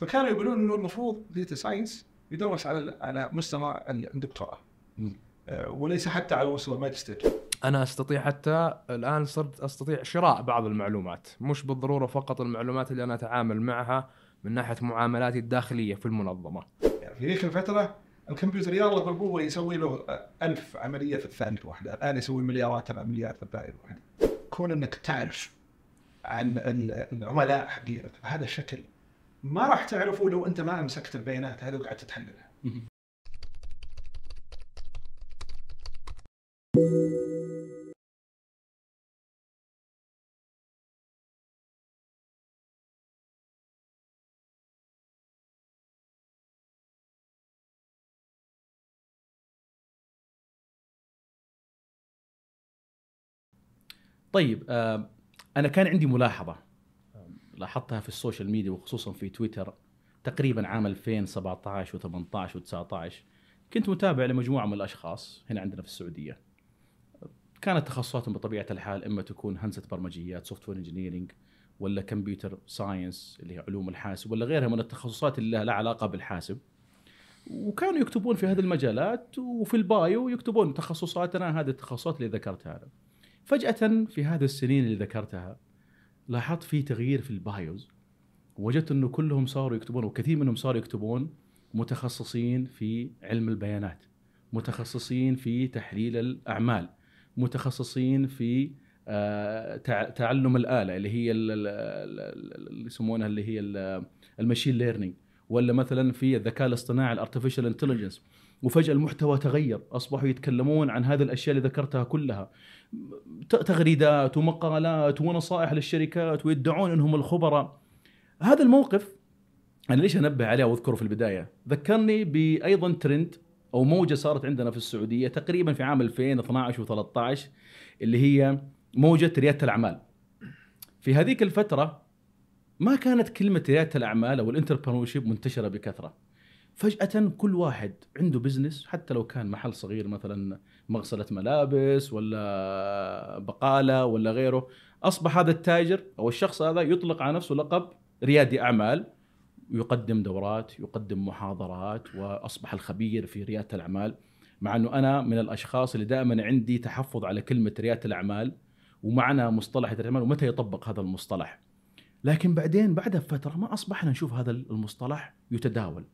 فكانوا يقولون إنه المفروض data science يدرس على على مستوى الدكتوراه. آه، وليس حتى على مستوى الماجستير. أنا أستطيع حتى الآن صرت أستطيع شراء بعض المعلومات مش بالضرورة فقط المعلومات اللي أنا أتعامل معها من ناحية معاملاتي الداخلية في المنظمة. يعني في ذيك الفترة الكمبيوتر يلا بالقوة يسوي له ألف عملية في الثانية الواحده الآن يسوي مليارات العمليات في الثانية الواحده كون إنك تعرف عن ال- العملاء حقيقة بهذا الشكل ما راح تعرفه لو انت ما امسكت البيانات. هذه وقعدت تحللها طيب آه، أنا كان عندي ملاحظة. لاحظتها في ال social media وخصوصا في تويتر تقريبا عام 2017 و18 و19 كنت متابع لمجموعة من الأشخاص هنا عندنا في السعودية. كانت تخصصاتهم بطبيعة الحال إما تكون هندسة برمجيات software engineering ولا computer science اللي هي علوم الحاسب ولا غيرها من التخصصات اللي لها علاقة بالحاسب. وكانوا يكتبون في هذه المجالات وفي ال bio يكتبون تخصصاتنا هذه التخصصات اللي ذكرتها. فجأة في هذه السنين اللي ذكرتها لاحظت في تغيير في ال bios. وجدت إنه كلهم صاروا يكتبون وكثير منهم صاروا يكتبون متخصصين في علم البيانات متخصصين في تحليل الأعمال متخصصين في آه، تع- تعلم الآلة اللي هي ال- ال- ال- اللي يسمونها اللي هي ال- ال machine learning ولا مثلا في الذكاء الاصطناعي ال artificial intelligence وفجأة المحتوى تغير. أصبحوا يتكلمون عن هذه الأشياء اللي ذكرتها كلها. تغريدات ومقالات ونصائح للشركات ويدعون إنهم الخبراء. هذا الموقف أنا ليش أنبه عليه وأذكره في البداية؟ ذكرني بايضا ترند أو موجة صارت عندنا في السعودية تقريبا في عام 2012 و13 اللي هي موجة ريادة الأعمال. في هذيك الفترة ما كانت كلمة ريادة الأعمال أو ال entrepreneurship منتشرة بكثرة. فجأة كل واحد عنده بزنس حتى لو كان محل صغير مثلا مغسلة ملابس ولا بقالة ولا غيره أصبح هذا التاجر أو الشخص هذا يطلق على نفسه لقب ريادي أعمال يقدم دورات يقدم محاضرات وأصبح الخبير في ريادة الأعمال. مع إنه أنا من الأشخاص اللي دائما عندي تحفظ على كلمة ريادة الأعمال ومعنى مصطلح ريادة الأعمال ومتى يطبق هذا المصطلح. لكن بعدين بعد فترة ما أصبحنا نشوف هذا المصطلح يتداول.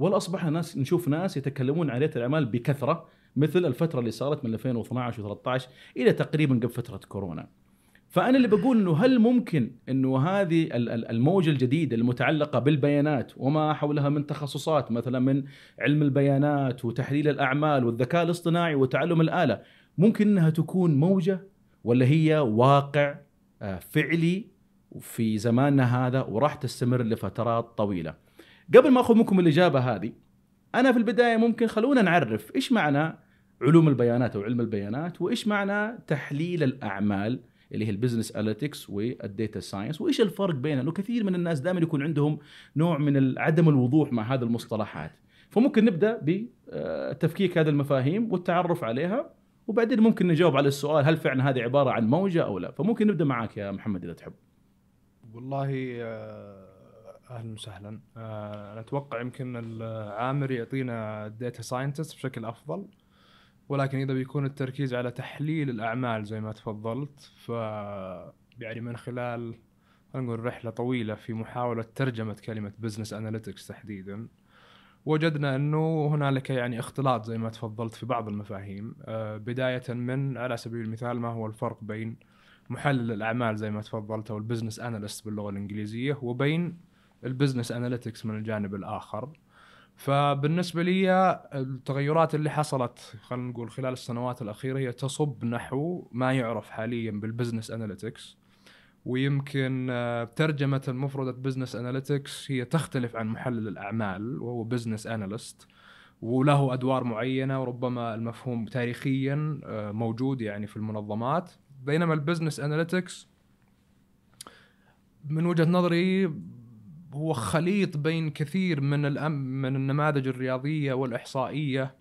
ولا اصبحنا ناس نشوف ناس يتكلمون عن ريادة الأعمال بكثرة مثل الفترة اللي صارت من 2012 و13 إلى تقريبا قبل فترة كورونا. فأنا اللي بقول إنه هل ممكن إنه هذه ال- ال- الموجة الجديدة المتعلقة بالبيانات وما حولها من تخصصات مثلا من علم البيانات وتحليل الأعمال والذكاء الاصطناعي وتعلم الآلة ممكن إنها تكون موجة ولا هي واقع آه، فعلي في زماننا هذا وراح تستمر لفترات طويلة. قبل ما أخذ منكم الإجابة هذه أنا في البداية ممكن خلونا نعرف إيش معنى علوم البيانات أو علم البيانات وإيش معنى تحليل الأعمال اللي هي ال business analytics وال data science وإيش الفرق بينها لأنه كثير من الناس دائما يكون عندهم نوع من عدم الوضوح مع هذه المصطلحات. فممكن نبدأ بتفكيك هذه المفاهيم والتعرف عليها وبعدين ممكن نجاوب على السؤال هل فعلا هذه عبارة عن موجة أو لا؟ فممكن نبدأ معك يا محمد إذا تحب. والله آه، أهلا وسهلا. آه، أنا أتوقع يمكن العامر يعطينا ال data scientist بشكل أفضل ولكن إذا بيكون التركيز على تحليل الأعمال زي ما تفضلت ف يعني من خلال نقول رحلة طويلة في محاولة ترجمة كلمة business analytics تحديدا وجدنا إنه هنالك يعني اختلاط زي ما تفضلت في بعض المفاهيم. آه، بداية من على سبيل المثال ما هو الفرق بين محلل الأعمال زي ما تفضلت أو ال business analyst باللغة الإنجليزية وبين ال business analytics من الجانب الآخر. فبالنسبة لي التغيرات اللي حصلت خلينا نقول خلال السنوات الأخيرة هي تصب نحو ما يعرف حاليا بال business analytics ويمكن آه، ترجمة المفردة business analytics هي تختلف عن محلل الأعمال وهو business analyst وله أدوار معينة وربما المفهوم تاريخيا آه، موجود يعني في المنظمات. بينما ال business analytics من وجهة نظري هو خليط بين كثير من الأم من النماذج الرياضية والإحصائية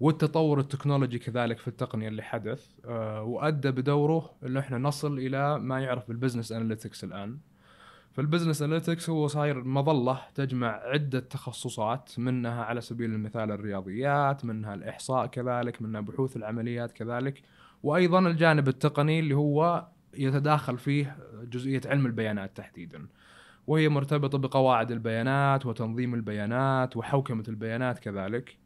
والتطور التكنولوجي كذلك في التقنية اللي حدث آه، وأدى بدوره انه إحنا نصل إلى ما يعرف بال business analytics الآن. فال business analytics هو صاير مظلة تجمع عدة تخصصات منها على سبيل المثال الرياضيات منها الإحصاء كذلك منها بحوث العمليات كذلك وأيضا الجانب التقني اللي هو يتداخل فيه جزئية علم البيانات تحديدا. وهي مرتبطة بقواعد البيانات وتنظيم البيانات وحوكمة البيانات كذلك.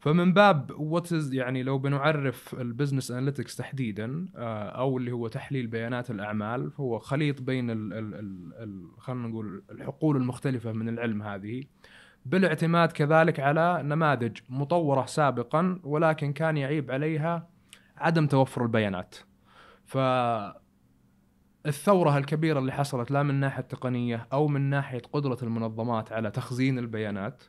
فمن باب what يعني لو بنعرف ال business analytics تحديدا آه، أو اللي هو تحليل بيانات الأعمال فهو خليط بين ال ال ال خلينا نقول الحقول المختلفة من العلم هذه. بالاعتماد كذلك على نماذج مطورة سابقا ولكن كان يعيب عليها عدم توفر البيانات. ف الثورة الكبيرة اللي حصلت لا من ناحية تقنية أو من ناحية قدرة المنظمات على تخزين البيانات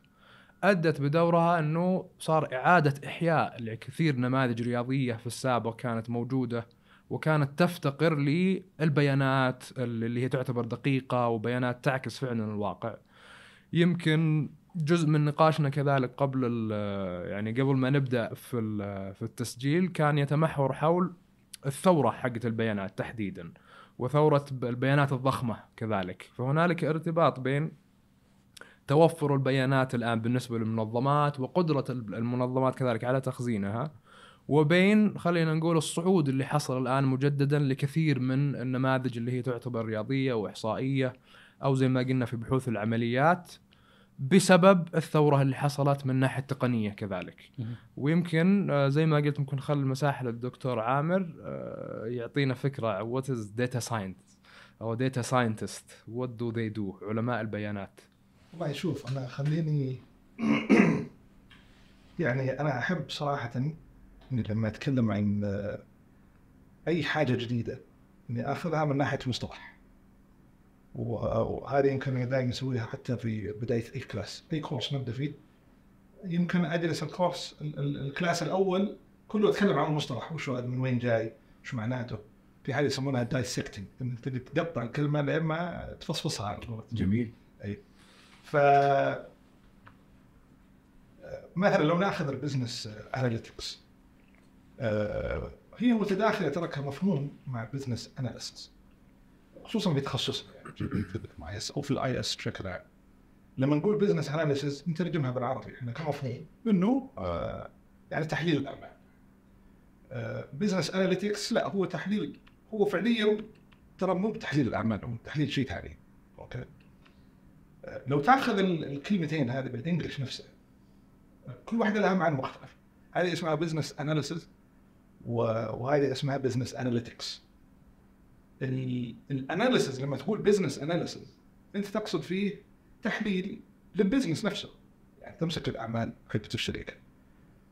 أدت بدورها أنه صار إعادة إحياء لكثير نماذج رياضية في السابق كانت موجودة وكانت تفتقر للبيانات اللي هي تعتبر دقيقة وبيانات تعكس فعلا الواقع. يمكن جزء من نقاشنا كذلك قبل يعني قبل ما نبدأ في في التسجيل كان يتمحور حول الثورة حقت البيانات تحديدا وثورة البيانات الضخمة كذلك. فهنالك ارتباط بين توفر البيانات الآن بالنسبة للمنظمات وقدرة المنظمات كذلك على تخزينها وبين خلينا نقول الصعود اللي حصل الآن مجددا لكثير من النماذج اللي هي تعتبر رياضية وإحصائية أو زي ما قلنا في بحوث العمليات. بسبب الثورة اللي حصلت من ناحية تقنية كذلك. ويمكن آه، زي ما قلت ممكن نخلي المساحة للدكتور عامر آه، يعطينا فكرة what is data science أو data scientist what do they do علماء البيانات. والله شوف أنا خليني يعني أنا أحب صراحة إني لما أتكلم عن أي حاجة جديدة إني آخذها من ناحية مصطلح. وهذه يمكن دائما نسويها حتى في بداية اي class أي course نبدأ فيه يمكن اجلس ال course ال class الأول كله أتكلم عن المصطلح وش من وين جاي وش معناته. في حاجة يسمونها dissecting انك تقطع الكلمة لين ما تفصفصها جميل. أي. ف مثلا لو ناخذ ال business analytics آه، هي متداخلة ترى كمفهوم مع business analysis خصوصا في تخصص يعني IS أو في ال IS بشكل عام لما نقول business analysis نترجمها بالعربي إحنا كمفهوم إنه آه، يعني تحليل الأعمال. business analytics لا هو تحليل هو فعليا ترى مو بتحليل الأعمال هو تحليل شيء ثاني. okay؟ لو تأخذ الكلمتين هذه بال English نفسه كل واحدة لها معنى مختلف. هذه اسمها business analysis وهذه اسمها business analytics ال analysis لما تقول business analysis أنت تقصد فيه تحليل لل business نفسه. يعني تمسك الأعمال حقت الشركة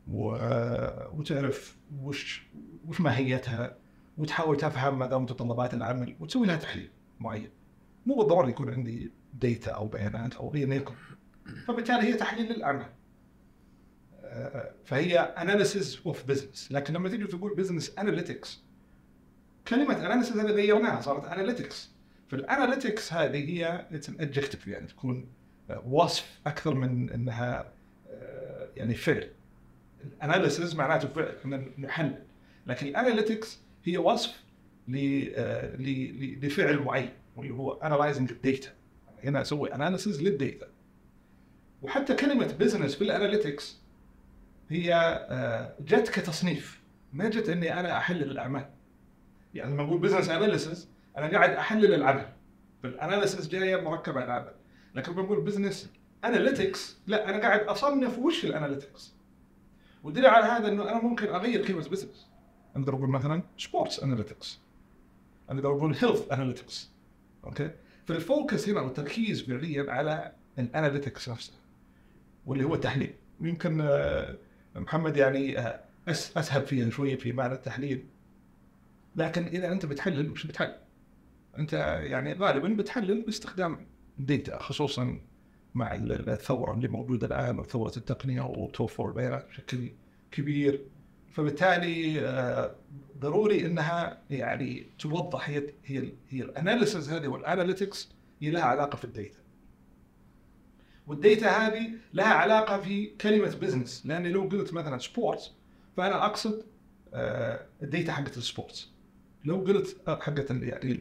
و... وتعرف وش وش ماهيتها وتحاول تفهم ماذا متطلبات العمل وتسوي لها تحليل معين. مو بالضروره يكون عندي data أو بيانات أو ايا يكن فبالتالي هي تحليل للأعمال. آه، فهي analysis of business لكن لما تيجي تقول business analytics كلمة analysis هذه غيرناها صارت analytics فال analytics هذه هي it's adjective يعني تكون آه، وصف أكثر من إنها آه، يعني فعل. ال analysis معناته فعل إحنا نحلل لكن ال analytics هي وصف لفعل معين واللي هو analyzing ال data هنا أسوي analysis لل data وحتى كلمة business في ال analytics هي آه، جت كتصنيف ما جت إني أنا أحلل الأعمال. يعني لما أقول business analysis أنا قاعد أحلل العمل فال analysis جاية مركبة على العمل لكن لما أقول business analytics لا أنا قاعد أصنف وش ال analytics والدليل على هذا إنه أنا ممكن أغير كلمة business أقدر أقول مثلا sports analytics أقدر أقول health analytics okay؟ فال focus هنا والتركيز فعليا على ال analytics نفسه واللي هو التحليل. ويمكن آه، محمد يعني آه، اسهب فيها شوية في معنى التحليل. لكن إذا أنت بتحلل وش بتحلل؟ أنت يعني غالبا بتحلل باستخدام data خصوصا مع الثورة اللي موجودة الآن وثورة التقنية وتوفر البيانات بشكل كبير فبالتالي آه، ضروري إنها يعني توضح هي هي هي ال analysis هذه وال analytics هي لها علاقة في ال data. وال data هذه لها علاقة في كلمة business لأن لو قلت مثلا sports فأنا أقصد آه، ال data حقت ال sports. لو قلت آه، حقت يعني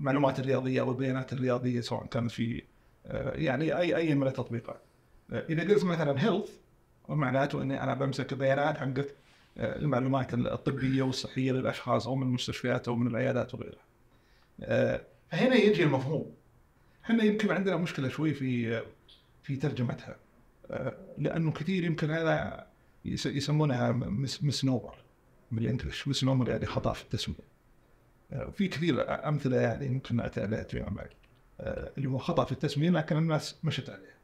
المعلومات الرياضية أو البيانات الرياضية سواء كانت في آه، يعني أي أي من التطبيقات. آه، إذا قلت مثلا health معناته إني أنا بمسك البيانات حقت المعلومات الطبية والصحية للأشخاص أو من المستشفيات أو من العيادات وغيرها. فهنا يجي المفهوم. إحنا يمكن عندنا مشكلة شوي في في ترجمتها لأنه كثير يمكن هذا يس- يسمونها mis misnomer بال English misnomer يعني خطأ في التسمية. آه، في كثير أمثلة يعني ممكن ناتي عليها فيما بعد. آه، اللي هو خطأ في التسمية لكن الناس مشت عليه.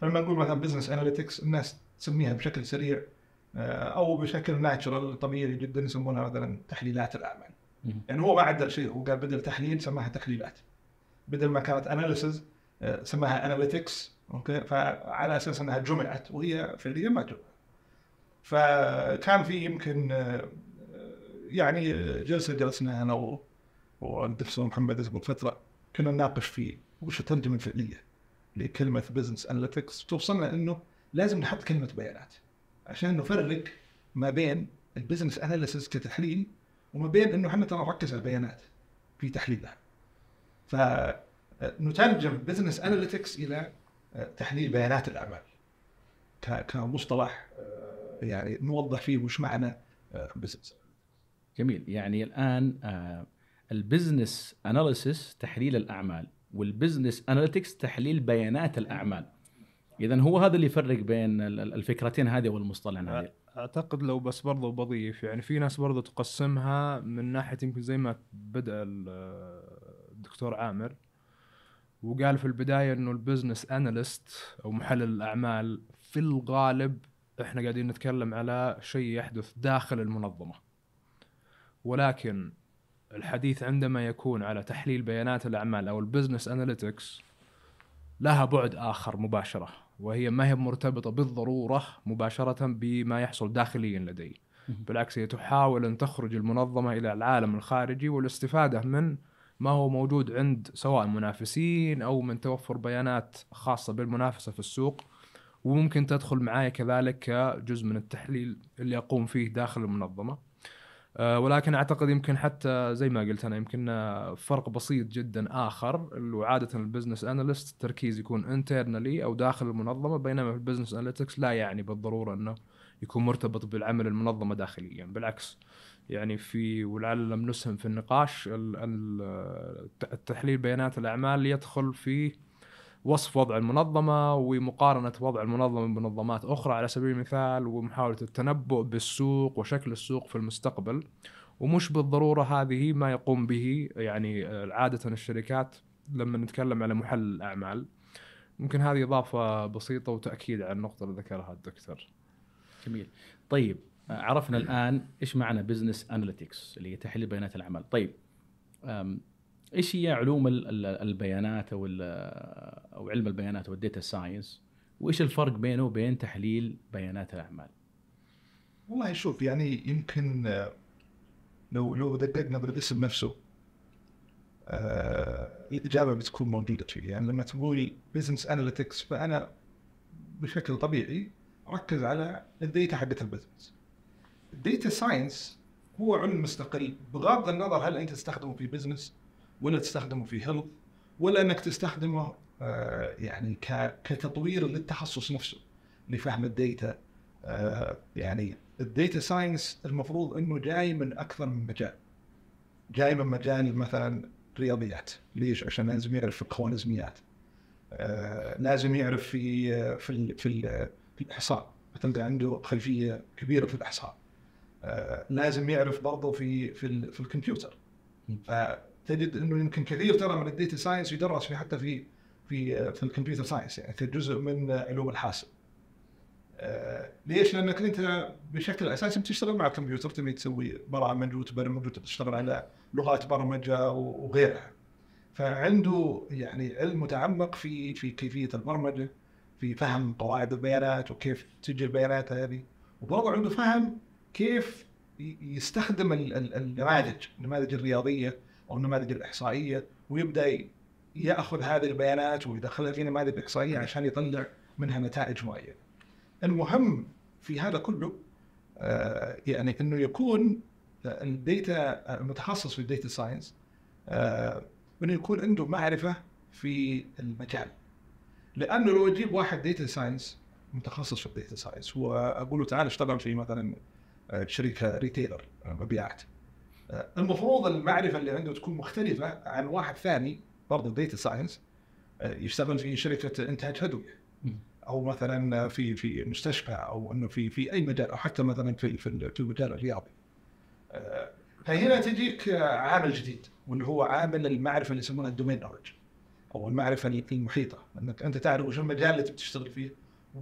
فلما نقول مثلا business analytics الناس تسميها بشكل سريع آه، أو بشكل natural طبيعي جدا يسمونها مثلا تحليلات الأعمال. يعني هو ما عدل شيء هو قال بدل تحليل سماها تحليلات. بدل ما كانت analysis سماها analytics okay فعلى أساس أنها جمعت وهي فعليا ما جمعت. فكان في يمكن يعني جلسة جلسنا أنا والدكتور محمد قبل فترة كنا نناقش في وش الترجمه الفعلية لكلمة business analytics توصلنا إنه لازم نحط كلمة بيانات عشان نفرق ما بين ال business analysis كتحليل وما بين إنه إحنا ترى نركز على البيانات في تحليلها. فنترجم business analytics إلى آه، تحليل بيانات الأعمال. كمصطلح آه، يعني نوضح فيه وش معنى business جميل. يعني الآن آه، ال business analysis تحليل الأعمال وال business analytics تحليل بيانات الأعمال. اذا هو هذا اللي يفرق بين ال- ال- الفكرتين هذه والمصطلحين هذه. أعتقد لو بس برضو بضيف يعني في ناس برضو تقسمها من ناحية يمكن زي ما بدأ ال- الدكتور عامر وقال في البداية إنه ال business analyst أو محلل الأعمال في الغالب إحنا قاعدين نتكلم على شيء يحدث داخل المنظمة. ولكن الحديث عندما يكون على تحليل بيانات الأعمال أو ال business analytics لها بعد آخر مباشرة وهي ما هي مرتبطة بالضرورة مباشرة بما يحصل داخليا لدي. بالعكس هي تحاول أن تخرج المنظمة إلى العالم الخارجي والاستفادة من ما هو موجود عند سواء منافسين أو من توفر بيانات خاصة بالمنافسة في السوق وممكن تدخل معايا كذلك كجزء من التحليل اللي أقوم فيه داخل المنظمة. ولكن أعتقد يمكن حتى زي ما قلت أنا يمكن آه، فرق بسيط جدا آخر اللي عادة ال business analyst التركيز يكون internally أو داخل المنظمة بينما في ال business analytics لا يعني بالضرورة إنه يكون مرتبط بالعمل المنظمة داخليا. بالعكس يعني في ولعل لم نسهم في النقاش ال- ال- التحليل بيانات الأعمال يدخل في وصف وضع المنظمة ومقارنة وضع المنظمة بمنظمات أخرى على سبيل المثال ومحاولة التنبؤ بالسوق وشكل السوق في المستقبل. ومش بالضرورة هذه ما يقوم به يعني عادة الشركات لما نتكلم على محلل الأعمال. ممكن هذه إضافة بسيطة وتأكيد على النقطة اللي ذكرها الدكتور. جميل. طيب عرفنا الآن إيش معنى business analytics اللي هي تحليل بيانات الأعمال. طيب إيش هي علوم ال- ال- البيانات أو أو علم البيانات أو ال data science؟ وإيش الفرق بينه وبين تحليل بيانات الأعمال؟ والله شوف يعني يمكن آه، لو لو دققنا بالاسم نفسه آه الإجابة بتكون موجودة فيه. يعني لما تقول business analytics فأنا بشكل طبيعي أركز على ال data حقت ال business. ال data science هو علم مستقل بغض النظر هل أنت تستخدمه في business ولا تستخدمه في health ولا إنك تستخدمه آه يعني كتطوير للتخصص نفسه لفهم ال data آه يعني ال data science المفروض إنه جاي من أكثر من مجال جاي من مجال مثلا رياضيات ليش؟ عشان لازم يعرف في الخوارزميات آه لازم يعرف في في ال في, ال في الإحصاء مثلا عنده خلفية كبيرة في الإحصاء آه لازم يعرف برضه في في في الكمبيوتر فتجد إنه يمكن كثير ترى من ال data science يدرس في حتى في في في ال computer science يعني كجزء من علوم الحاسب آه، ليش؟ لأنك أنت بشكل أساسي بتشتغل مع الكمبيوتر تبي تسوي برامج وتبرمج وتشتغل على لغات برمجة وغيرها. فعنده يعني علم متعمق في في كيفية البرمجة في فهم قواعد البيانات وكيف تجي البيانات هذه وبرضه عنده فهم كيف يستخدم ال- ال- النماذج النماذج الرياضية أو النماذج الاحصائيه ويبدأ يأخذ هذه البيانات ويدخلها في نماذج احصائيه عشان يطلع منها نتائج معينة. المهم في هذا كله آه، يعني إنه يكون ال data المتخصص في ال data science إنه يكون عنده معرفة في المجال لأنه لو أجيب واحد data science متخصص في ال data science واقول له تعال اشتغل في مثلا آه، شركة retailer آه، مبيعات آه، المفروض المعرفة اللي عنده تكون مختلفة عن واحد ثاني برضه data science يشتغل في شركة انتاج ادويه. أو مثلا في في مستشفى أو إنه في في أي مجال أو حتى مثلا في في المجال الرياضي. آه، فهنا تجيك آه، عامل جديد واللي هو عامل المعرفة اللي يسمونها ال domain knowledge أو المعرفة المحيطه إنك أنت تعرف وش المجال اللي تبي تشتغل فيه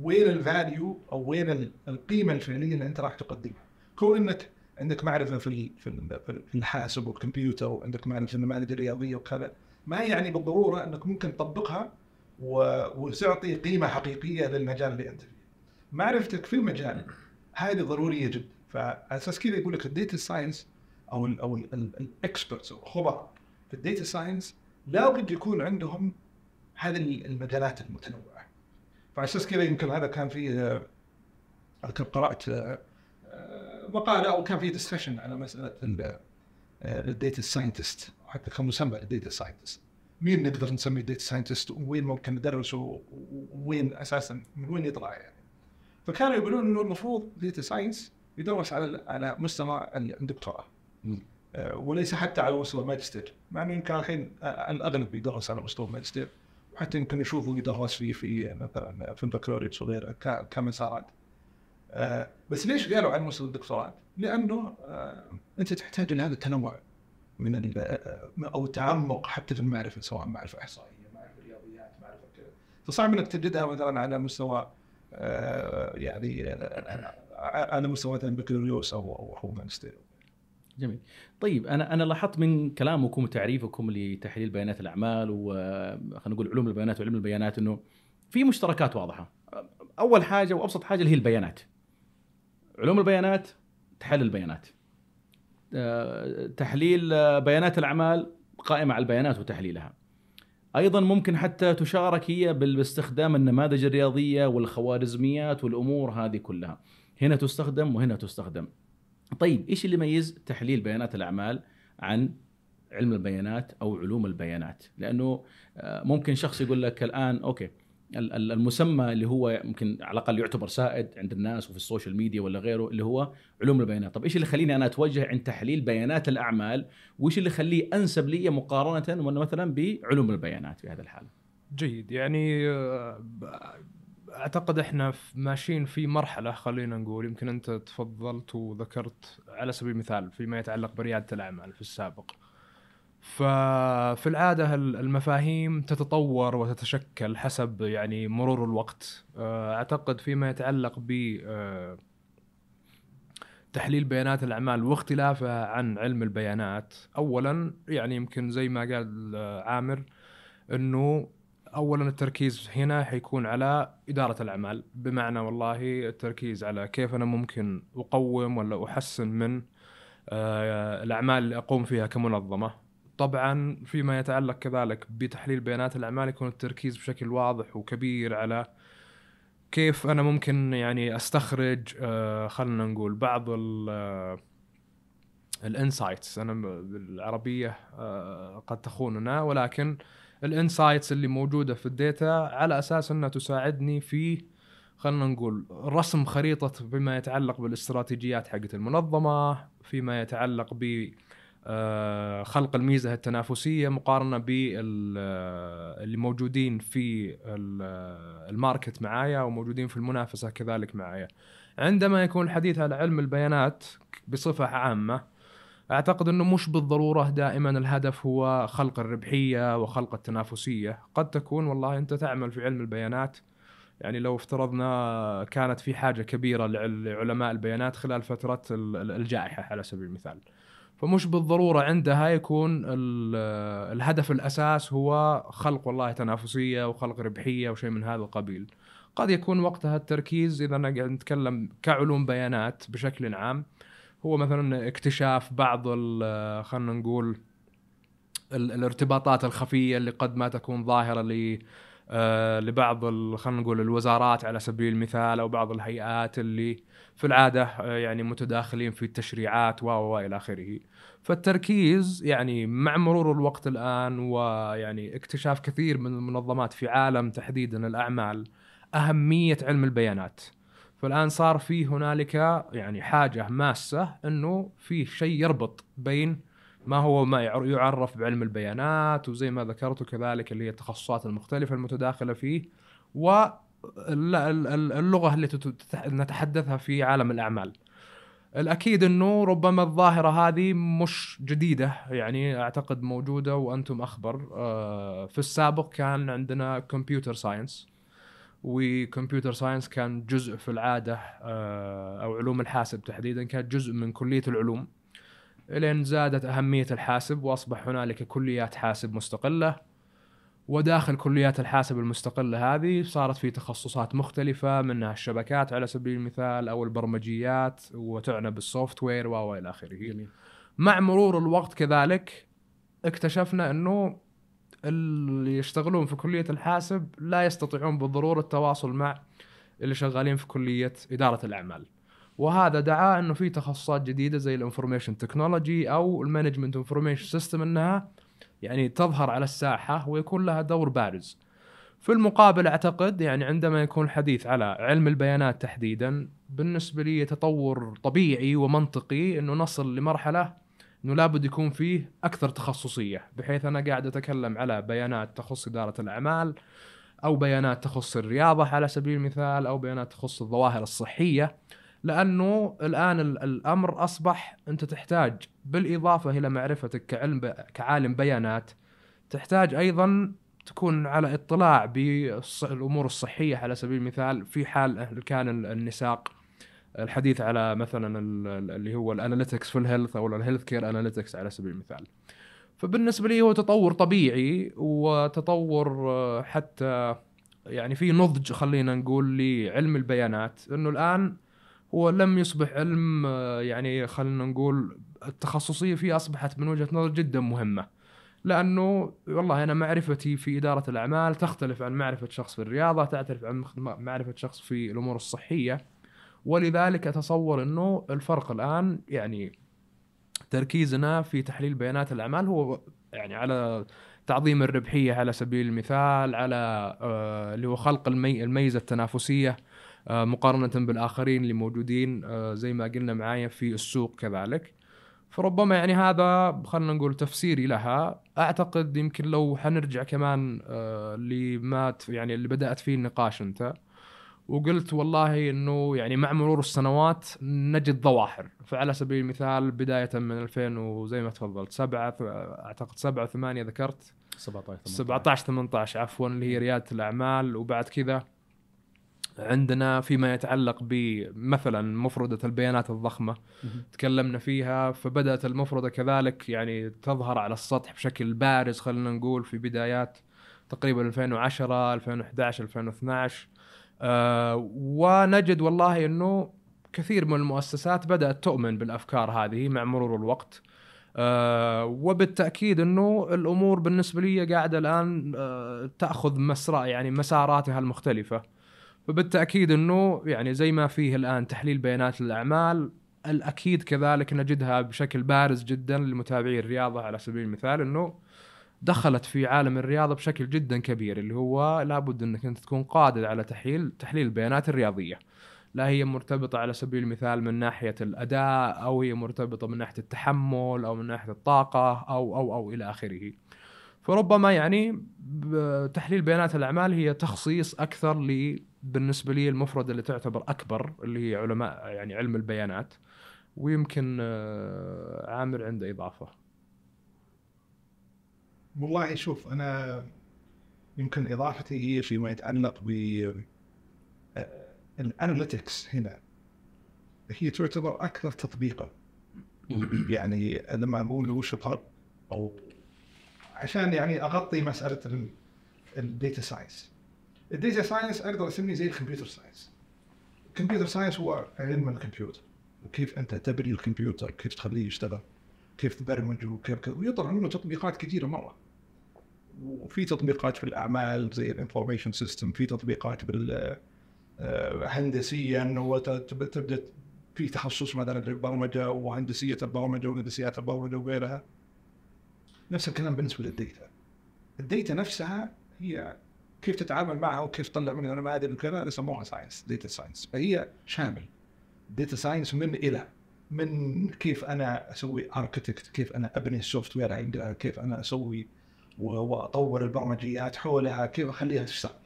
وين ال value أو وين ال- القيمة الفعلية اللي أنت راح تقدمها. كون إنك عندك معرفة في في ال- في الحاسب والكمبيوتر وعندك معرفة في المناهج الرياضية وكذا ما يعني بالضرورة أنك ممكن تطبقها وتعطي قيمة حقيقية للمجال اللي أنت فيه. معرفتك في المجال هذه ضرورية جدا فاساس كذا يقول لك ال data science أو ال أو ال experts أو الخبراء في ال data science لابد يكون عندهم هذه المجالات المتنوعة. فعلى أساس كذا يمكن هذا كان في آه، أذكر قرأت آه، مقاله أو كان في discussion على مسألة ال data scientist حتى كان مسمى ال data scientist. مين نقدر نسميه data scientist وين ممكن ندرسه ووين أساسا؟ من وين يطلع يعني. فكانوا يقولون إنه المفروض data science يدرس على على مستوى الدكتوراه. آه، وليس حتى على مستوى الماجستير. مع إنه يمكن الحين آه، الأغلب يدرس على مستوى الماجستير. وحتى يمكن يشوفوا يدرس في في مثلا في البكالوريوس وغيره كمسارات. آه، بس ليش قالوا على مستوى الدكتوراه؟ لأنه آه، أنت تحتاج إلى هذا التنوع من آه، أو التعمق حتى في المعرفة سواء معرفة إحصائية، معرفة رياضيات، معرفة كذا. فصعب إنك تجدها مثلا على مستوى آه، يعني آه، على مستوى مثلا بكالوريوس أو أو ماجستير. جميل. طيب أنا أنا لاحظت من كلامكم وتعريفكم لتحليل بيانات الأعمال وخلينا نقول علوم البيانات وعلم البيانات إنه في مشتركات واضحة. أول حاجة وأبسط حاجة اللي هي البيانات. علوم البيانات تحلل البيانات. آه، تحليل آه، بيانات الأعمال قائمة على البيانات وتحليلها. أيضا ممكن حتى تشارك هي باستخدام النماذج الرياضية والخوارزميات والأمور هذه كلها. هنا تستخدم وهنا تستخدم. طيب إيش اللي يميز تحليل بيانات الأعمال عن علم البيانات أو علوم البيانات؟ لأنه آه، ممكن شخص يقول لك الآن okay المسمى اللي هو يمكن على الأقل يعتبر سائد عند الناس وفي السوشيال ميديا ولا غيره اللي هو علوم البيانات. طب إيش اللي يخليني أنا أتوجه عند تحليل بيانات الأعمال؟ وإيش اللي يخليه أنسب لي مقارنة مثلا بعلوم البيانات في هذه الحالة؟ جيد. يعني آه، أعتقد إحنا ماشيين في مرحلة خلينا نقول. يمكن أنت تفضلت وذكرت على سبيل المثال فيما يتعلق بريادة الأعمال في السابق. ففي العادة ال- المفاهيم تتطور وتتشكل حسب يعني مرور الوقت. آه، أعتقد فيما يتعلق ب آه، تحليل بيانات الأعمال واختلافها عن علم البيانات اولا يعني يمكن زي ما قال آه، عامر إنه اولا التركيز هنا حيكون على إدارة الأعمال. بمعنى والله التركيز على كيف أنا ممكن أقوم ولا أحسن من الأعمال اللي أقوم فيها كمنظمة. طبعا فيما يتعلق كذلك بتحليل بيانات الأعمال يكون التركيز بشكل واضح وكبير على كيف أنا ممكن يعني أستخرج آه، خلينا نقول بعض ال insights. أنا بالعربية آه، قد تخوننا ولكن ال insights اللي موجودة في ال data على أساس أنها تساعدني في خلينا نقول رسم خريطة بما يتعلق بالاستراتيجيات حقت المنظمة فيما يتعلق ب آه، خلق الميزة التنافسية مقارنة باللي موجودين في آه، ال market معايا وموجودين في المنافسة كذلك معايا. عندما يكون الحديث على علم البيانات بصفة عامة أعتقد أنه مش بالضرورة دائما الهدف هو خلق الربحية وخلق التنافسية، قد تكون والله أنت تعمل في علم البيانات يعني لو افترضنا كانت في حاجة كبيرة لعل- لعلماء البيانات خلال فترة ال- ال- الجائحة على سبيل المثال. فمش بالضرورة عندها يكون ال- الهدف الأساس هو خلق والله تنافسية وخلق ربحية وشيء من هذا القبيل. قد يكون وقتها التركيز إذا أنا قاعد نتكلم كعلوم بيانات بشكل عام هو مثلا اكتشاف بعض خلينا نقول ال- الارتباطات الخفية اللي قد ما تكون ظاهرة آه، لبعض خلينا نقول الوزارات على سبيل المثال أو بعض الهيئات اللي في العادة آه، يعني متداخلين في التشريعات و و إلى آخره. فالتركيز يعني مع مرور الوقت الآن ويعني اكتشاف كثير من المنظمات في عالم تحديدا الأعمال أهمية علم البيانات. فالآن صار في هنالك يعني حاجة ماسة إنه في شيء يربط بين ما هو ما يعر- يعرف بعلم البيانات وزي ما ذكرت كذلك اللي هي التخصصات المختلفة المتداخلة فيه واللغة تت- تت- نتحدثها في عالم الأعمال. الأكيد إنه ربما الظاهرة هذه مش جديدة يعني أعتقد موجودة وأنتم أخبر. آه، في السابق كان عندنا كمبيوتر ساينس و computer science كان جزء في العادة آه، أو علوم الحاسب تحديدا كانت جزء من كلية العلوم. إلين زادت أهمية الحاسب وأصبح هنالك كليات حاسب مستقلة. وداخل كليات الحاسب المستقلة هذه صارت في تخصصات مختلفة منها الشبكات على سبيل المثال أو البرمجيات وتعنى بال software و إلى آخره. جميل مع مرور الوقت كذلك اكتشفنا إنه اللي يشتغلون في كلية الحاسب لا يستطيعون بالضروره التواصل مع اللي شغالين في كلية إدارة الأعمال. وهذا دعا إنه في تخصصات جديدة زي ال information technology أو ال management information system إنها يعني تظهر على الساحة ويكون لها دور بارز. في المقابل أعتقد يعني عندما يكون الحديث على علم البيانات تحديدا بالنسبة لي تطور طبيعي ومنطقي إنه نصل لمرحلة إنه لابد يكون فيه أكثر تخصصية بحيث أنا قاعد أتكلم على بيانات تخص إدارة الأعمال أو بيانات تخص الرياضة على سبيل المثال أو بيانات تخص الظواهر الصحية لأنه الآن ال- الأمر أصبح أنت تحتاج بالإضافة إلى معرفتك كعلم. كعالم بيانات تحتاج أيضا تكون على اطلاع بالامور الصحية على سبيل المثال في حال كان ال- النساق الحديث على مثلا ال- ال- اللي هو ال analytics في ال health أو ال healthcare analytics على سبيل المثال. فبالنسبة لي هو تطور طبيعي وتطور آه، حتى يعني في نضج خلينا نقول لعلم البيانات إنه الآن هو لم يصبح علم آه، يعني خلينا نقول التخصصية فيه أصبحت من وجهة نظر جدا مهمة. لأنه والله أنا معرفتي في إدارة الأعمال تختلف عن معرفة شخص في الرياضة، تختلف عن معرفة شخص في الأمور الصحية. ولذلك أتصور إنه الفرق الآن يعني تركيزنا في تحليل بيانات الأعمال هو يعني على تعظيم الربحية على سبيل المثال على آه، اللي هو خلق المي الميزة التنافسية آه، مقارنة بالآخرين اللي موجودين آه، زي ما قلنا معايا في السوق كذلك. فربما يعني هذا خلينا نقول تفسيري لها. أعتقد يمكن لو حنرجع كمان آه، لما يعني اللي بدأت فيه النقاش أنت وقلت والله إنه يعني مع مرور السنوات نجد ظواهر. فعلى سبيل المثال بداية من 2000 وزي ما تفضلت سبعة أعتقد سبعة وثمانية ذكرت. 17 17 18 عفوا اللي هي ريادة الأعمال. وبعد كذا عندنا فيما يتعلق بمثلا مفردة البيانات الضخمة. تكلمنا فيها فبدأت المفردة كذلك يعني تظهر على السطح بشكل بارز خلينا نقول في بدايات تقريبا 2010 2011 2012 آه ونجد والله إنه كثير من المؤسسات بدأت تؤمن بالأفكار هذه مع مرور الوقت. آه وبالتأكيد إنه الأمور بالنسبة لي قاعدة الآن آه تأخذ مسرى يعني مساراتها المختلفة. فبالتاكيد إنه يعني زي ما فيه الآن تحليل بيانات الاعمال الأكيد كذلك نجدها بشكل بارز جدا لمتابعي الرياضة على سبيل المثال إنه دخلت في عالم الرياضة بشكل جدا كبير اللي هو لابد إنك أنت تكون قادر على تحليل تحليل البيانات الرياضية. لا هي مرتبطة على سبيل المثال من ناحية الأداء أو هي مرتبطة من ناحية التحمل أو من ناحية الطاقة أو أو أو إلى آخره. فربما يعني تحليل بيانات الأعمال هي تخصيص أكثر ل بالنسبة لي المفردة اللي تعتبر أكبر اللي هي علماء يعني علم البيانات ويمكن آه، عامر عنده إضافة. والله شوف أنا يمكن إضافتي هي فيما يتعلق ب ال analytics هنا. هي تعتبر أكثر تطبيقا يعني لما أقول وش الفرق أو عشان يعني أغطي مسألة ال data science ال data science أقدر أسميه زي ال computer science. ال computer science هو علم الكمبيوتر. وكيف أنت تبني الكمبيوتر كيف تخليه يشتغل كيف تبرمجه وكيف كذا ويطلع منه تطبيقات كثيرة مرة. وفي تطبيقات في الأعمال زي ال information system في تطبيقات بال آه، هندسيا وتبدا في تخصص مثلا للبرمجة وهندسية البرمجة وهندسيات البرمجة وغيرها. نفس الكلام بالنسبة لل data. ال data نفسها هي كيف تتعامل معها وكيف تطلع منها. نماذج وكذا يسموها science data science فهي شامل. data science من A إلى Z من كيف أنا أسوي architect كيف أنا أبني ال software عندها كيف أنا أسوي وأطور البرمجيات حولها كيف أخليها تشتغل.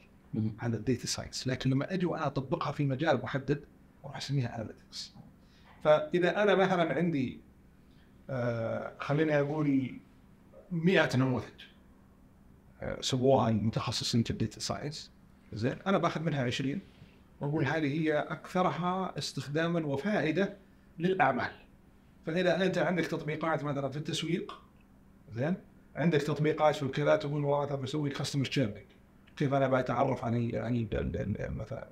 هذا ال data science لكن لما أجي وأنا أطبقها في مجال محدد أروح أسميها analytics فإذا أنا مثلا عندي آه خليني أقول 100 نموذج. سووها متخصصين في ال data science زين؟ أنا باخذ منها 20 وأقول هذه هي أكثرها استخداما وفائدة للأعمال. فإذا أنت عندك تطبيقات مثلا في التسويق زين؟ عندك تطبيقات في الكذا تقول والله مثلا بسوي كاستمر شيرنج كيف أنا بتعرف عن عن مثلا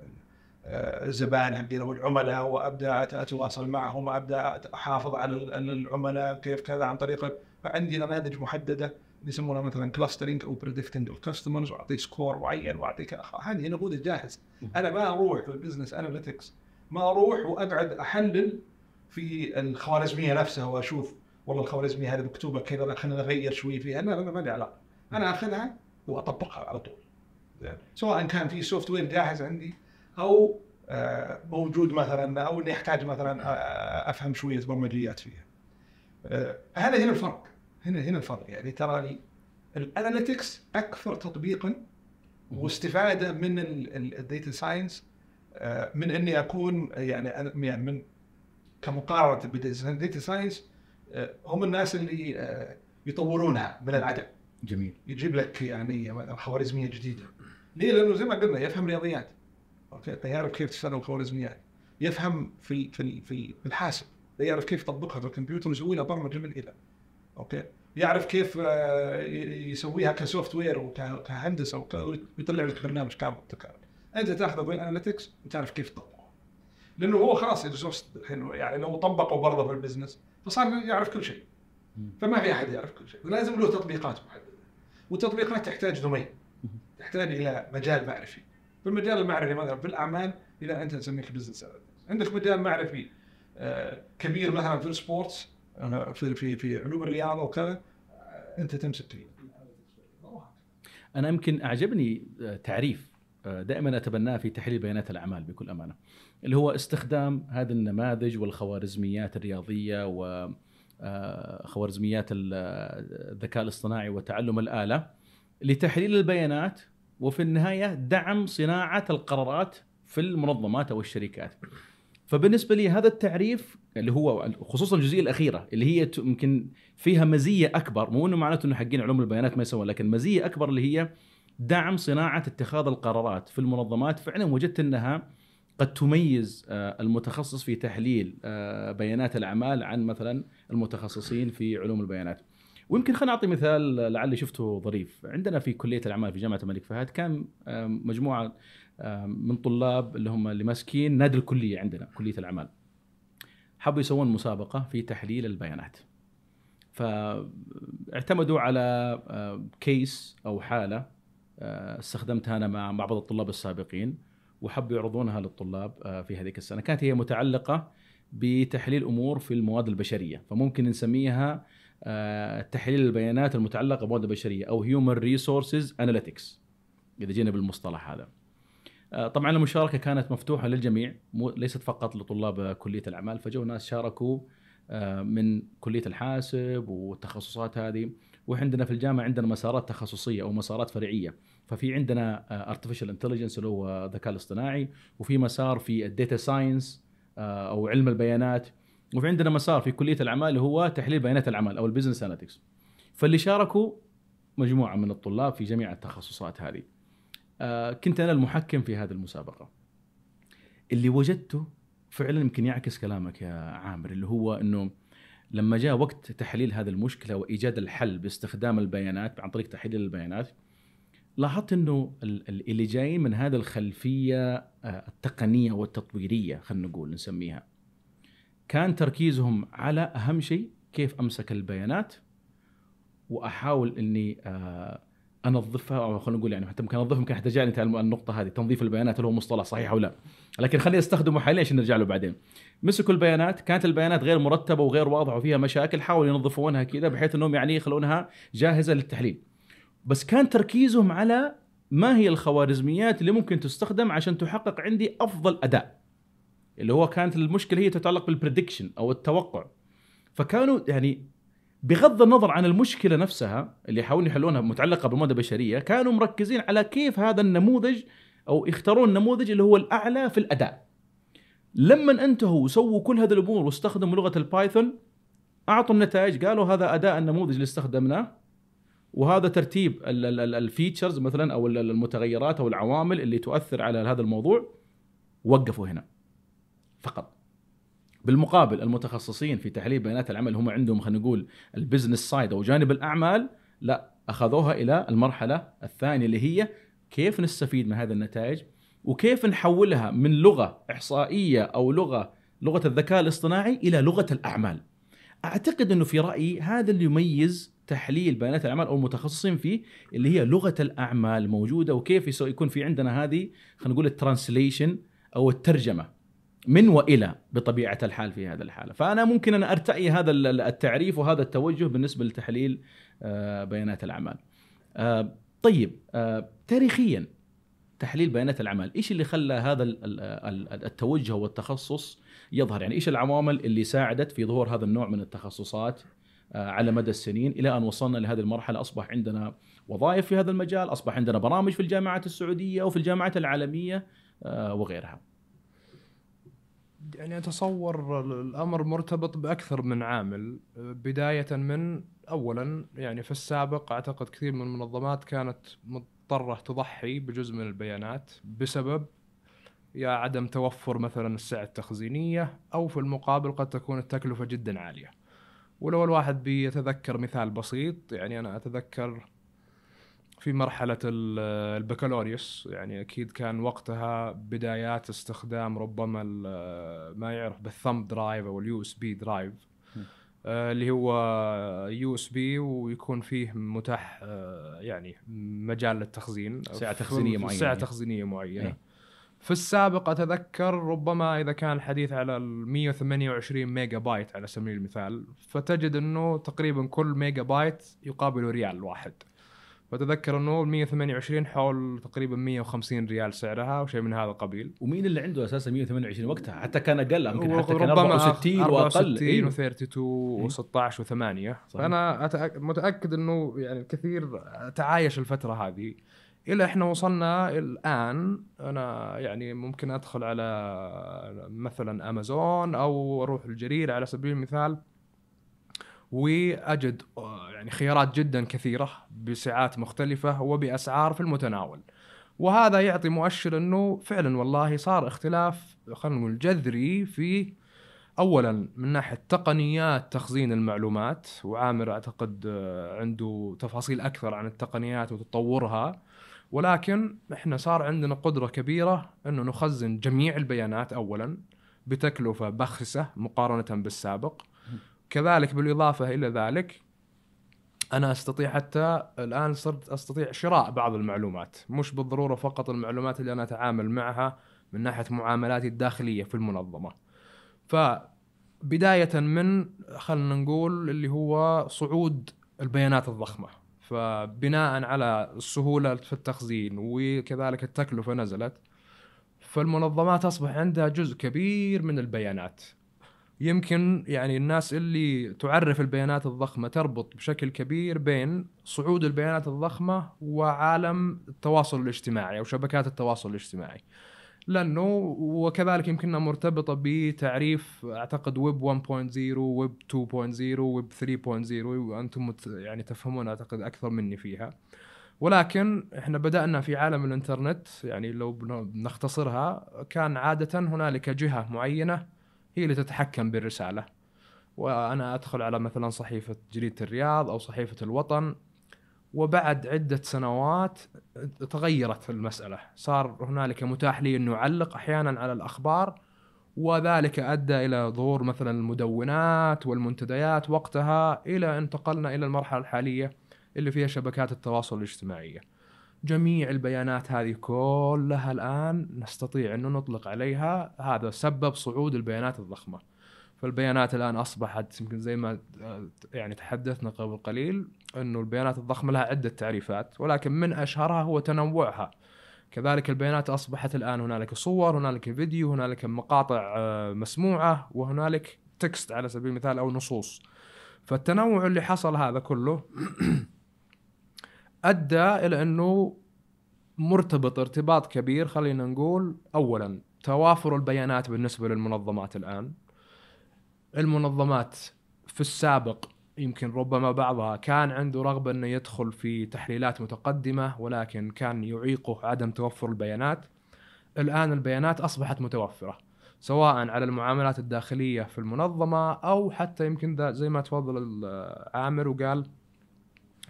آه، الزبائن عندي أو العملاء وأبدأ أتواصل معهم وأبدأ أحافظ على العملاء كيف كذا عن طريق فعندي نماذج محددة يسمونها مثلا clustering أو predicting ال customers وأعطيه score معين وأعطيك هذه نموذج جاهز أنا ما أروح في ال business analytics ما أروح وأقعد أحلل في الخوارزمية نفسها وأشوف والله الخوارزمية هذه مكتوبة كذا خلينا نغير شوي فيها. لا ما لي علاقة. أنا أخذها وأطبقها على طول. سواء كان في software جاهز عندي أو آه، موجود مثلا أو إني أحتاج مثلا آه، أفهم شوية برمجيات فيها. آه، هذا هنا الفرق. هنا هنا الفرق يعني ترى ال analytics أكثر تطبيقا واستفادة من ال data science من إني أكون يعني يعني من كمقارنة بال data science هم الناس اللي يطورونها من العدم. جميل. يجيب لك يعني خوارزمية جديدة. ليه؟ لأنه زي ما قلنا يفهم رياضيات. okay فيعرف كيف تشتغل الخوارزميات. يفهم في في في الحاسب. يعرف كيف يطبقها في الكمبيوتر ويسوي لها برمجة من A إلى Z. okay؟ يعرف كيف آه، يسويها ك software وكهندسه ويطلع لك برنامج كامل متكامل. أنت تأخذه بال analytics وتعرف كيف تطبقه. لأنه هو خلاص الحين يعني لو طبقه برضه في ال business فصار يعرف كل شيء. فما في أحد يعرف كل شيء، لازم له تطبيقات محددة. والتطبيقات تحتاج domain. تحتاج إلى مجال معرفي. في المجال المعرفي مثلا في الأعمال اذا أنت تسميك business عندك مجال معرفي آه، كبير مثلا في ال sports في في في علوم الرياضة وكذا آه، أنت تمسك فيه. أنا يمكن أعجبني آه، تعريف دائما أتبناه في تحليل بيانات الأعمال بكل أمانة اللي هو استخدام هذه النماذج والخوارزميات الرياضية و خوارزميات الذكاء الاصطناعي وتعلم الآلة لتحليل البيانات وفي النهاية دعم صناعة القرارات في المنظمات أو الشركات. فبالنسبة لي هذا التعريف اللي هو خصوصا الجزئية الأخيرة اللي هي يمكن فيها مزية أكبر مو إنه معناته إنه حقين علوم البيانات ما يسوون لكن مزية أكبر اللي هي دعم صناعة اتخاذ القرارات في المنظمات فعلا وجدت إنها قد تميز آه، المتخصص في تحليل آه، بيانات الأعمال عن مثلا المتخصصين في علوم البيانات. ويمكن خلينا نعطي مثال لعلي شفته ظريف عندنا في كلية الأعمال في جامعة الملك فهد كان مجموعة من طلاب اللي هم اللي ماسكين نادي الكلية عندنا كلية الأعمال. حبوا يسوون مسابقة في تحليل البيانات. فاعتمدوا على كيس أو حالة استخدمتها أنا مع بعض الطلاب السابقين وحبوا يعرضونها للطلاب في هذيك السنة. كانت هي متعلقة بتحليل أمور في المواد البشرية. فممكن نسميها آه، تحليل البيانات المتعلقة بالمواد البشريه أو human resources analytics إذا جينا بالمصطلح هذا. آه، طبعا المشاركة كانت مفتوحة للجميع ليست فقط لطلاب كلية الأعمال فجو ناس شاركوا آه، من كلية الحاسب والتخصصات هذه. وعندنا في الجامعة عندنا مسارات تخصصية أو مسارات فرعية. ففي عندنا artificial intelligence اللي هو الذكاء الاصطناعي وفي مسار في ال data science أو علم البيانات. وفي عندنا مسار في كلية الأعمال اللي هو تحليل بيانات الأعمال أو ال business analytics فاللي شاركوا مجموعة من الطلاب في جميع التخصصات هذه. آه كنت أنا المحكم في هذه المسابقة. اللي وجدته فعلا يمكن يعكس كلامك يا عامر اللي هو إنه لما جاء وقت تحليل هذه المشكلة وإيجاد الحل باستخدام البيانات عن طريق تحليل البيانات لاحظت إنه اللي جايين من هذه الخلفية آه، التقنية والتطويرية خلينا نقول نسميها كان تركيزهم على أهم شيء كيف أمسك البيانات وأحاول إني آه، أنظفها أو خلينا نقول يعني حتى ممكن أنظفها يمكن احتاج انت النقطة هذه تنظيف البيانات هل هو مصطلح صحيح أو لا. لكن خليني أستخدمه حاليا عشان نرجع له بعدين. مسكوا البيانات كانت البيانات غير مرتبة وغير واضحة وفيها مشاكل حاولوا ينظفونها كذا بحيث إنهم يعني يخلونها جاهزة للتحليل. بس كان تركيزهم على ما هي الخوارزميات اللي ممكن تستخدم عشان تحقق عندي أفضل أداء. اللي هو كانت المشكلة هي تتعلق بال prediction أو التوقع. فكانوا يعني بغض النظر عن المشكلة نفسها اللي يحاولون يحلونها متعلقة بالمواد البشريه كانوا مركزين على كيف هذا النموذج أو يختارون النموذج اللي هو الأعلى في الأداء. لما انتهوا وسووا كل هذه الأمور واستخدموا لغة ال Python أعطوا النتائج قالوا هذا أداء النموذج اللي استخدمناه وهذا ترتيب ال features مثلا أو المتغيرات أو العوامل اللي تؤثر على هذا الموضوع وقفوا هنا فقط. بالمقابل المتخصصين في تحليل بيانات العمل هم عندهم خلينا نقول ال business side أو جانب الأعمال لا أخذوها إلى المرحلة الثانية اللي هي كيف نستفيد من هذه النتائج وكيف نحولها من لغة إحصائية أو لغة لغة الذكاء الاصطناعي إلى لغة الأعمال. أعتقد إنه في رأيي هذا اللي يميز تحليل بيانات الاعمال أو المتخصصين فيه اللي هي لغة الأعمال موجودة وكيف يكون في عندنا هذه خلينا نقول الترانسليشن أو الترجمة من وإلى بطبيعة الحال في هذا الحالة، فأنا ممكن أنا ارتئي هذا التعريف وهذا التوجه بالنسبة لتحليل آه، بيانات الأعمال. آه، طيب آه، تاريخيا تحليل بيانات الأعمال، إيش اللي خلى هذا التوجه والتخصص يظهر؟ يعني إيش العوامل اللي ساعدت في ظهور هذا النوع من التخصصات على مدى السنين إلى أن وصلنا لهذه المرحلة أصبح عندنا وظائف في هذا المجال، أصبح عندنا برامج في الجامعات السعودية وفي الجامعات العالمية وغيرها. يعني أتصور الأمر مرتبط بأكثر من عامل بداية من اولا يعني في السابق أعتقد كثير من المنظمات كانت مضطرة تضحي بجزء من البيانات بسبب يا عدم توفر مثلا السعة التخزينية أو في المقابل قد تكون التكلفة جدا عالية. ولو الواحد بيتذكر مثال بسيط يعني أنا أتذكر في مرحلة البكالوريوس يعني أكيد كان وقتها بدايات استخدام ربما ما يعرف بال thumb drive أو ال USB drive. اللي هو USB ويكون فيه متاح آه، يعني مجال للتخزين. سعة تخزينية معينة سعة تخزينية معينة. في السابق أتذكر ربما إذا كان الحديث على ال 128 ميجا بايت على سبيل المثال فتجد إنه تقريبا كل ميجا بايت يقابل ريال واحد. وأتذكر إنه 128 حول تقريبا 150 ريال سعرها أو شيء من هذا القبيل. ومين اللي عنده أساسا 128 وقتها؟ حتى كان أقل يمكن حتى كان 64 وأقل. 64 و32 و16 و8 فأنا متأكد إنه يعني الكثير تعايش الفترة هذه. إلى إحنا وصلنا الآن أنا يعني ممكن أدخل على مثلا أمازون أو أروح الجرير على سبيل المثال. وأجد يعني خيارات جدا كثيرة بسعات مختلفة وبأسعار في المتناول. وهذا يعطي مؤشر إنه فعلا والله صار اختلاف خلينا نقول جذري في اولا من ناحية تقنيات تخزين المعلومات وعامر أعتقد آه، عنده تفاصيل أكثر عن التقنيات وتطورها ولكن إحنا صار عندنا قدرة كبيرة إنه نخزن جميع البيانات اولا بتكلفة بخسة مقارنة بالسابق كذلك بالإضافة إلى ذلك أنا أستطيع حتى الآن صرت أستطيع شراء بعض المعلومات مش بالضرورة فقط المعلومات اللي أنا أتعامل معها من ناحية معاملاتي الداخلية في المنظمة. فبداية من خلينا نقول اللي هو صعود البيانات الضخمة. فبناء على السهولة في التخزين وكذلك التكلفة نزلت فالمنظمات أصبح عندها جزء كبير من البيانات. يمكن يعني الناس اللي تعرف البيانات الضخمة تربط بشكل كبير بين صعود البيانات الضخمة وعالم التواصل الاجتماعي أو شبكات التواصل الاجتماعي. لأنه وكذلك يمكننا مرتبطة بتعريف أعتقد ويب 1.0 ويب 2.0 ويب 3.0 وأنتم يعني تفهمون أعتقد أكثر مني فيها. ولكن إحنا بدأنا في عالم الإنترنت يعني لو بنختصرها كان عادة هنالك جهة معينة هي اللي تتحكم بالرسالة. وأنا أدخل على مثلا صحيفة جريدة الرياض أو صحيفة الوطن وبعد عدة سنوات تغيرت المسألة. صار هنالك متاح لي إنه أعلق أحيانا على الأخبار وذلك أدى إلى ظهور مثلا المدونات والمنتديات وقتها إلى انتقلنا إلى المرحلة الحالية اللي فيها شبكات التواصل الاجتماعية. جميع البيانات هذه كلها الآن نستطيع انه نطلق عليها. هذا سبب صعود البيانات الضخمة. فالبيانات الآن أصبحت يمكن زي ما آه، يعني تحدثنا قبل قليل انه البيانات الضخمة لها عدة تعريفات ولكن من أشهرها هو تنوعها. كذلك البيانات أصبحت الآن هنالك صور هنالك فيديو هنالك مقاطع آه، مسموعة وهنالك تكست على سبيل المثال أو نصوص. فالتنوع اللي حصل هذا كله أدى إلى أنه مرتبط ارتباط كبير خلينا نقول اولا توافر البيانات بالنسبة للمنظمات الآن. المنظمات في السابق يمكن ربما بعضها كان عنده رغبة إنه يدخل في تحليلات متقدمة ولكن كان يعيقه عدم توفر البيانات. الآن البيانات أصبحت متوفرة سواء على المعاملات الداخلية في المنظمة أو حتى يمكن زي ما تفضل عامر وقال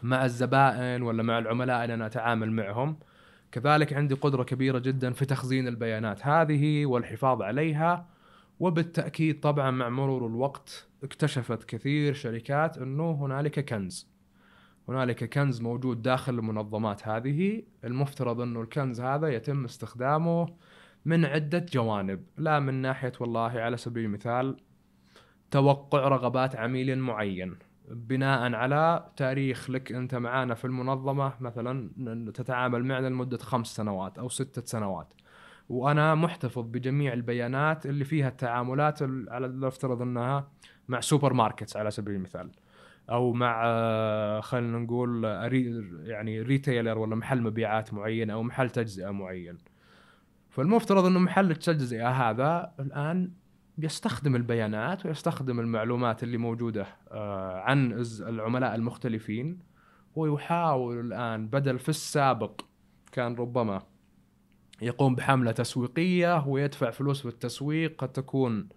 مع الزبائن ولا مع العملاء اللي أنا أتعامل معهم. كذلك عندي قدرة كبيرة جدا في تخزين البيانات هذه والحفاظ عليها. وبالتأكيد طبعا مع مرور الوقت اكتشفت كثير شركات إنه هنالك كنز. هنالك كنز موجود داخل المنظمات هذه. المفترض إنه الكنز هذا يتم استخدامه من عدة جوانب. لا من ناحية والله على سبيل المثال توقع رغبات عميل معين. بناء على تاريخ لك أنت معانا في المنظمة مثلا تتعامل معنا لمدة خمس سنوات أو ستة سنوات. وأنا محتفظ بجميع البيانات اللي فيها التعاملات على نفترض أنها مع supermarkets على سبيل المثال. أو مع آه، خلينا نقول يعني retailer ولا محل مبيعات معين أو محل تجزئة معين. فالمفترض إنه محل التجزئة هذا الآن يستخدم البيانات ويستخدم المعلومات اللي موجودة آه، عن العملاء المختلفين ويحاول الآن بدل في السابق كان ربما يقوم بحملة تسويقية ويدفع فلوس في التسويق قد تكون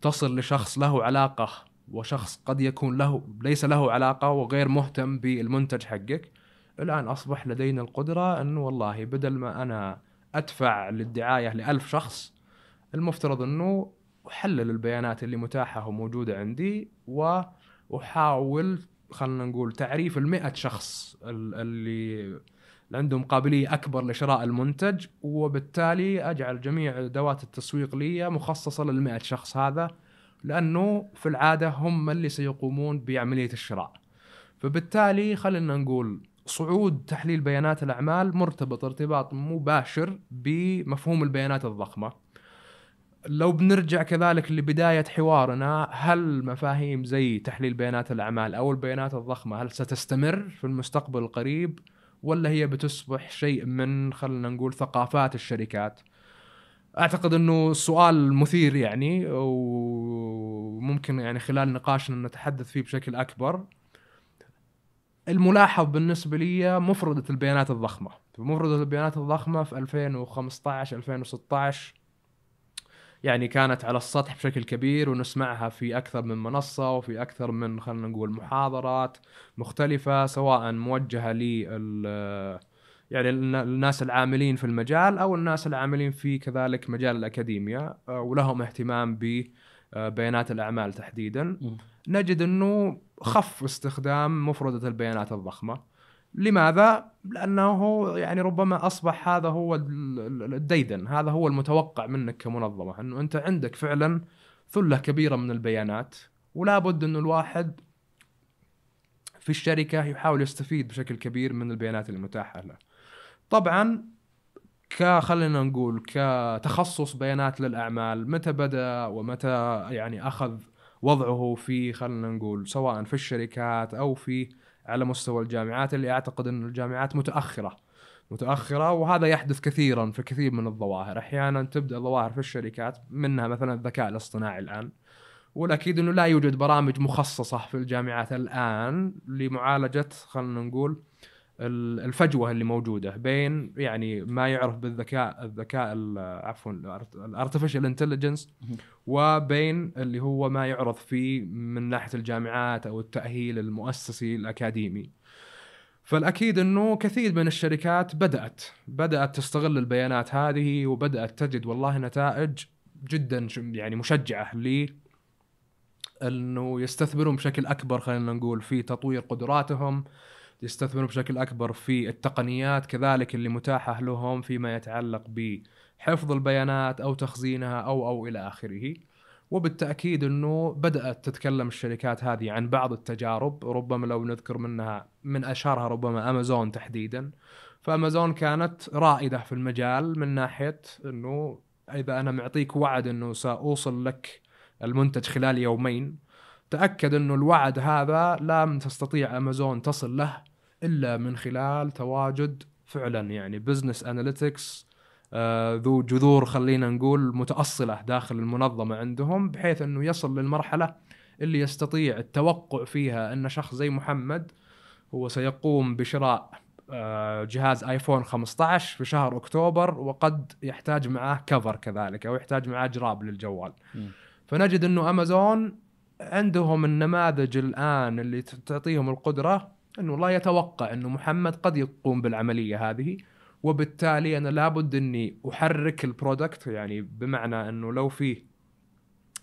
تصل لشخص له علاقة وشخص قد يكون له ليس له علاقة وغير مهتم بالمنتج حقك. الآن أصبح لدينا القدرة انه والله بدل ما أنا أدفع للدعاية لألف شخص المفترض أنه احلل البيانات اللي متاحة وموجودة عندي واحاول خلينا نقول تعريف ال شخص اللي عندهم قابلية أكبر لشراء المنتج وبالتالي أجعل جميع أدوات التسويق لي مخصصة لل شخص هذا لأنه في العادة هم اللي سيقومون بعملية الشراء. فبالتالي خلينا نقول صعود تحليل بيانات الأعمال مرتبط ارتباط مباشر بمفهوم البيانات الضخمة. لو بنرجع كذلك لبداية حوارنا هل مفاهيم زي تحليل بيانات الأعمال أو البيانات الضخمة هل ستستمر في المستقبل القريب ولا هي بتصبح شيء من خلينا نقول ثقافات الشركات؟ أعتقد إنه سؤال مثير يعني وممكن يعني خلال نقاشنا نتحدث فيه بشكل أكبر الملاحظ بالنسبة لي مفردة البيانات الضخمة مفردة البيانات الضخمة في 2015 2016 يعني كانت على السطح بشكل كبير ونسمعها في أكثر من منصة وفي أكثر من خلينا نقول محاضرات مختلفة سواء موجهة لل يعني الناس العاملين في المجال أو الناس العاملين في كذلك مجال الاكاديميا آه، ولهم اهتمام ببيانات الأعمال تحديدا. نجد إنه خف استخدام مفردة البيانات الضخمة. لماذا؟ لأنه يعني ربما أصبح هذا هو الديدن هذا هو المتوقع منك كمنظمة أنه أنت عندك فعلا ثلة كبيرة من البيانات ولا بد أنه الواحد في الشركة يحاول يستفيد بشكل كبير من البيانات المتاحة له طبعا كخلينا نقول كتخصص بيانات للأعمال متى بدأ ومتى يعني أخذ وضعه في خلينا نقول سواء في الشركات أو في على مستوى الجامعات اللي أعتقد إن الجامعات متأخرة متأخرة وهذا يحدث كثيرا في كثير من الظواهر. أحيانا تبدأ ظواهر في الشركات منها مثلا الذكاء الاصطناعي الآن والأكيد إنه لا يوجد برامج مخصصة في الجامعات الآن لمعالجة خلينا نقول الفجوة اللي موجودة بين يعني ما يعرف بالذكاء الذكاء عفوا ال artificial intelligence وبين اللي هو ما يعرض فيه من ناحية الجامعات أو التأهيل المؤسسي الأكاديمي. فالأكيد إنه كثير من الشركات بدأت بدأت تستغل البيانات هذه وبدأت تجد والله نتائج جدا يعني مشجعة ل إنه يستثمرون بشكل أكبر خلينا نقول في تطوير قدراتهم يستثمرون بشكل أكبر في التقنيات كذلك اللي متاحة لهم فيما يتعلق بحفظ البيانات أو تخزينها أو أو إلى آخره. وبالتأكيد أنه بدأت تتكلم الشركات هذه عن بعض التجارب ربما لو نذكر منها من أشهرها ربما أمازون تحديدا فأمازون كانت رائدة في المجال من ناحية أنه إذا أنا معطيك وعد أنه سأوصل لك المنتج خلال يومين تاكد إنه الوعد هذا لم تستطيع أمازون تصل له إلا من خلال تواجد فعلا يعني business analytics ذو جذور خلينا نقول متأصلة داخل المنظمة عندهم بحيث إنه يصل للمرحلة اللي يستطيع التوقع فيها إن شخص زي محمد هو سيقوم بشراء آه، جهاز آيفون 15 في شهر أكتوبر وقد يحتاج معاه cover كذلك أو يحتاج معاه جراب للجوال. مم. فنجد إنه أمازون عندهم النماذج الآن اللي تعطيهم القدرة أنه والله يتوقع أنه محمد قد يقوم بالعملية هذه وبالتالي أنا لابد أني أحرك ال product يعني بمعنى أنه لو فيه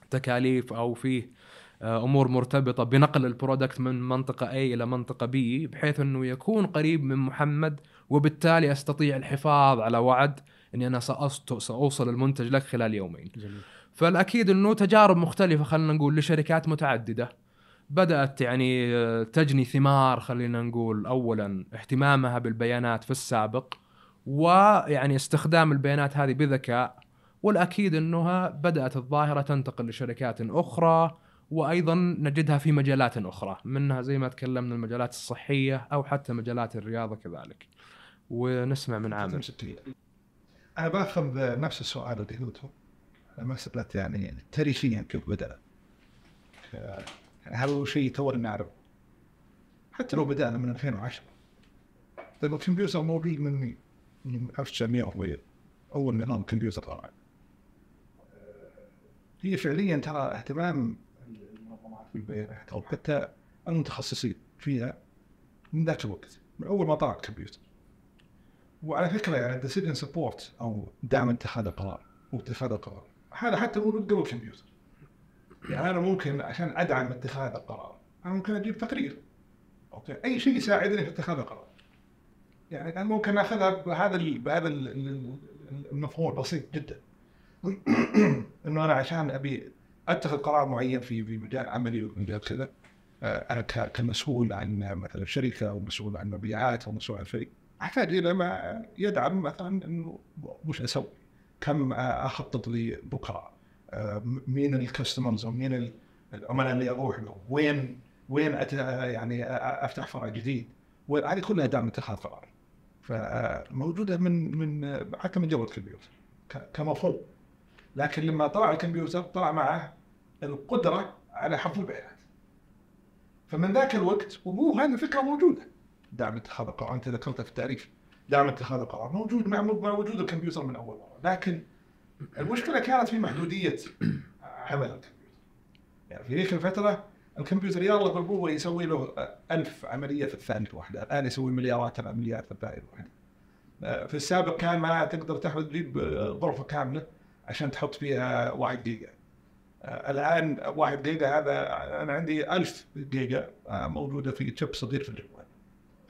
تكاليف أو فيه آه، أمور مرتبطة بنقل ال product من منطقة A إلى منطقة B بحيث أنه يكون قريب من محمد وبالتالي أستطيع الحفاظ على وعد أني أنا سأوصل المنتج لك خلال يومين. جميل فالأكيد إنه تجارب مختلفة خلينا نقول لشركات متعددة. بدأت يعني آه، تجني ثمار خلينا نقول اولا اهتمامها بالبيانات في السابق ويعني استخدام البيانات هذه بذكاء والأكيد إنها بدأت الظاهرة تنتقل لشركات أخرى وأيضا نجدها في مجالات أخرى منها زي ما تكلمنا المجالات الصحية أو حتى مجالات الرياضة كذلك. ونسمع من عامر. أنا باخذ نفس السؤال اللي قلته. مسألة يعني تاريخيا كيف بدأ هل هو شيء تونا نعرف؟ حتى لو بدأنا من 2010 لأنه الكمبيوتر موجود من من 1900 أول نظام كمبيوتر طبعا هي فعليا ترى اهتمام المنظمات بالبيانات أو حتى المتخصصين فيها من ذاك الوقت من أول ما طلع الكمبيوتر. وعلى فكرة يعني decision support أو دعم اتخاذ القرار واتخاذ القرار. هذا حتى موجود قبل الكمبيوتر يعني أنا ممكن عشان أدعم اتخاذ القرار أنا ممكن أجيب تقرير. okay؟ أي شيء يساعدني في اتخاذ القرار. يعني أنا ممكن أخذها بهذا بهذا ال- ال- المفهوم البسيط جدا. إنه أنا عشان أبي أتخذ قرار معين في في مجال عملي ومجال كذا آه، أنا كمسؤول عن مثلا شركة أو مسؤول عن مبيعات أو مسؤول عن شيء أحتاج إلى ما يدعم مثلا إنه وش أسوي؟ كم أخطط لبكرة؟ آه، مين الكاستمرز أو مين ال- العملاء اللي أروح لهم؟ وين وين أت يعني أفتح فرع جديد؟ وهذه كلها دعم اتخاذ قرار. فموجودة من من حتى من جوه الكمبيوتر ك- كمفهوم. لكن لما طلع الكمبيوتر طلع معه القدرة على حفظ البيانات. فمن ذاك الوقت وهو هذه الفكرة موجودة. دعم اتخاذ القرار أنت ذكرتها في التعريف دعم اتخاذ القرار موجود مع وجود الكمبيوتر من أول مرة. لكن المشكلة كانت في محدودية عمل الكمبيوتر. يعني في ذيك الفترة الكمبيوتر يلا بالقوة يسوي له ألف عملية في الثانية الواحده الآن يسوي مليارات العمليات في الثانية الواحده في السابق كان ما تقدر تاخذ تجيب غرفه كاملة عشان تحط فيها واحد جيجا. الآن واحد جيجا هذا أنا عندي ألف جيجا موجودة في chip صغير في الجوال.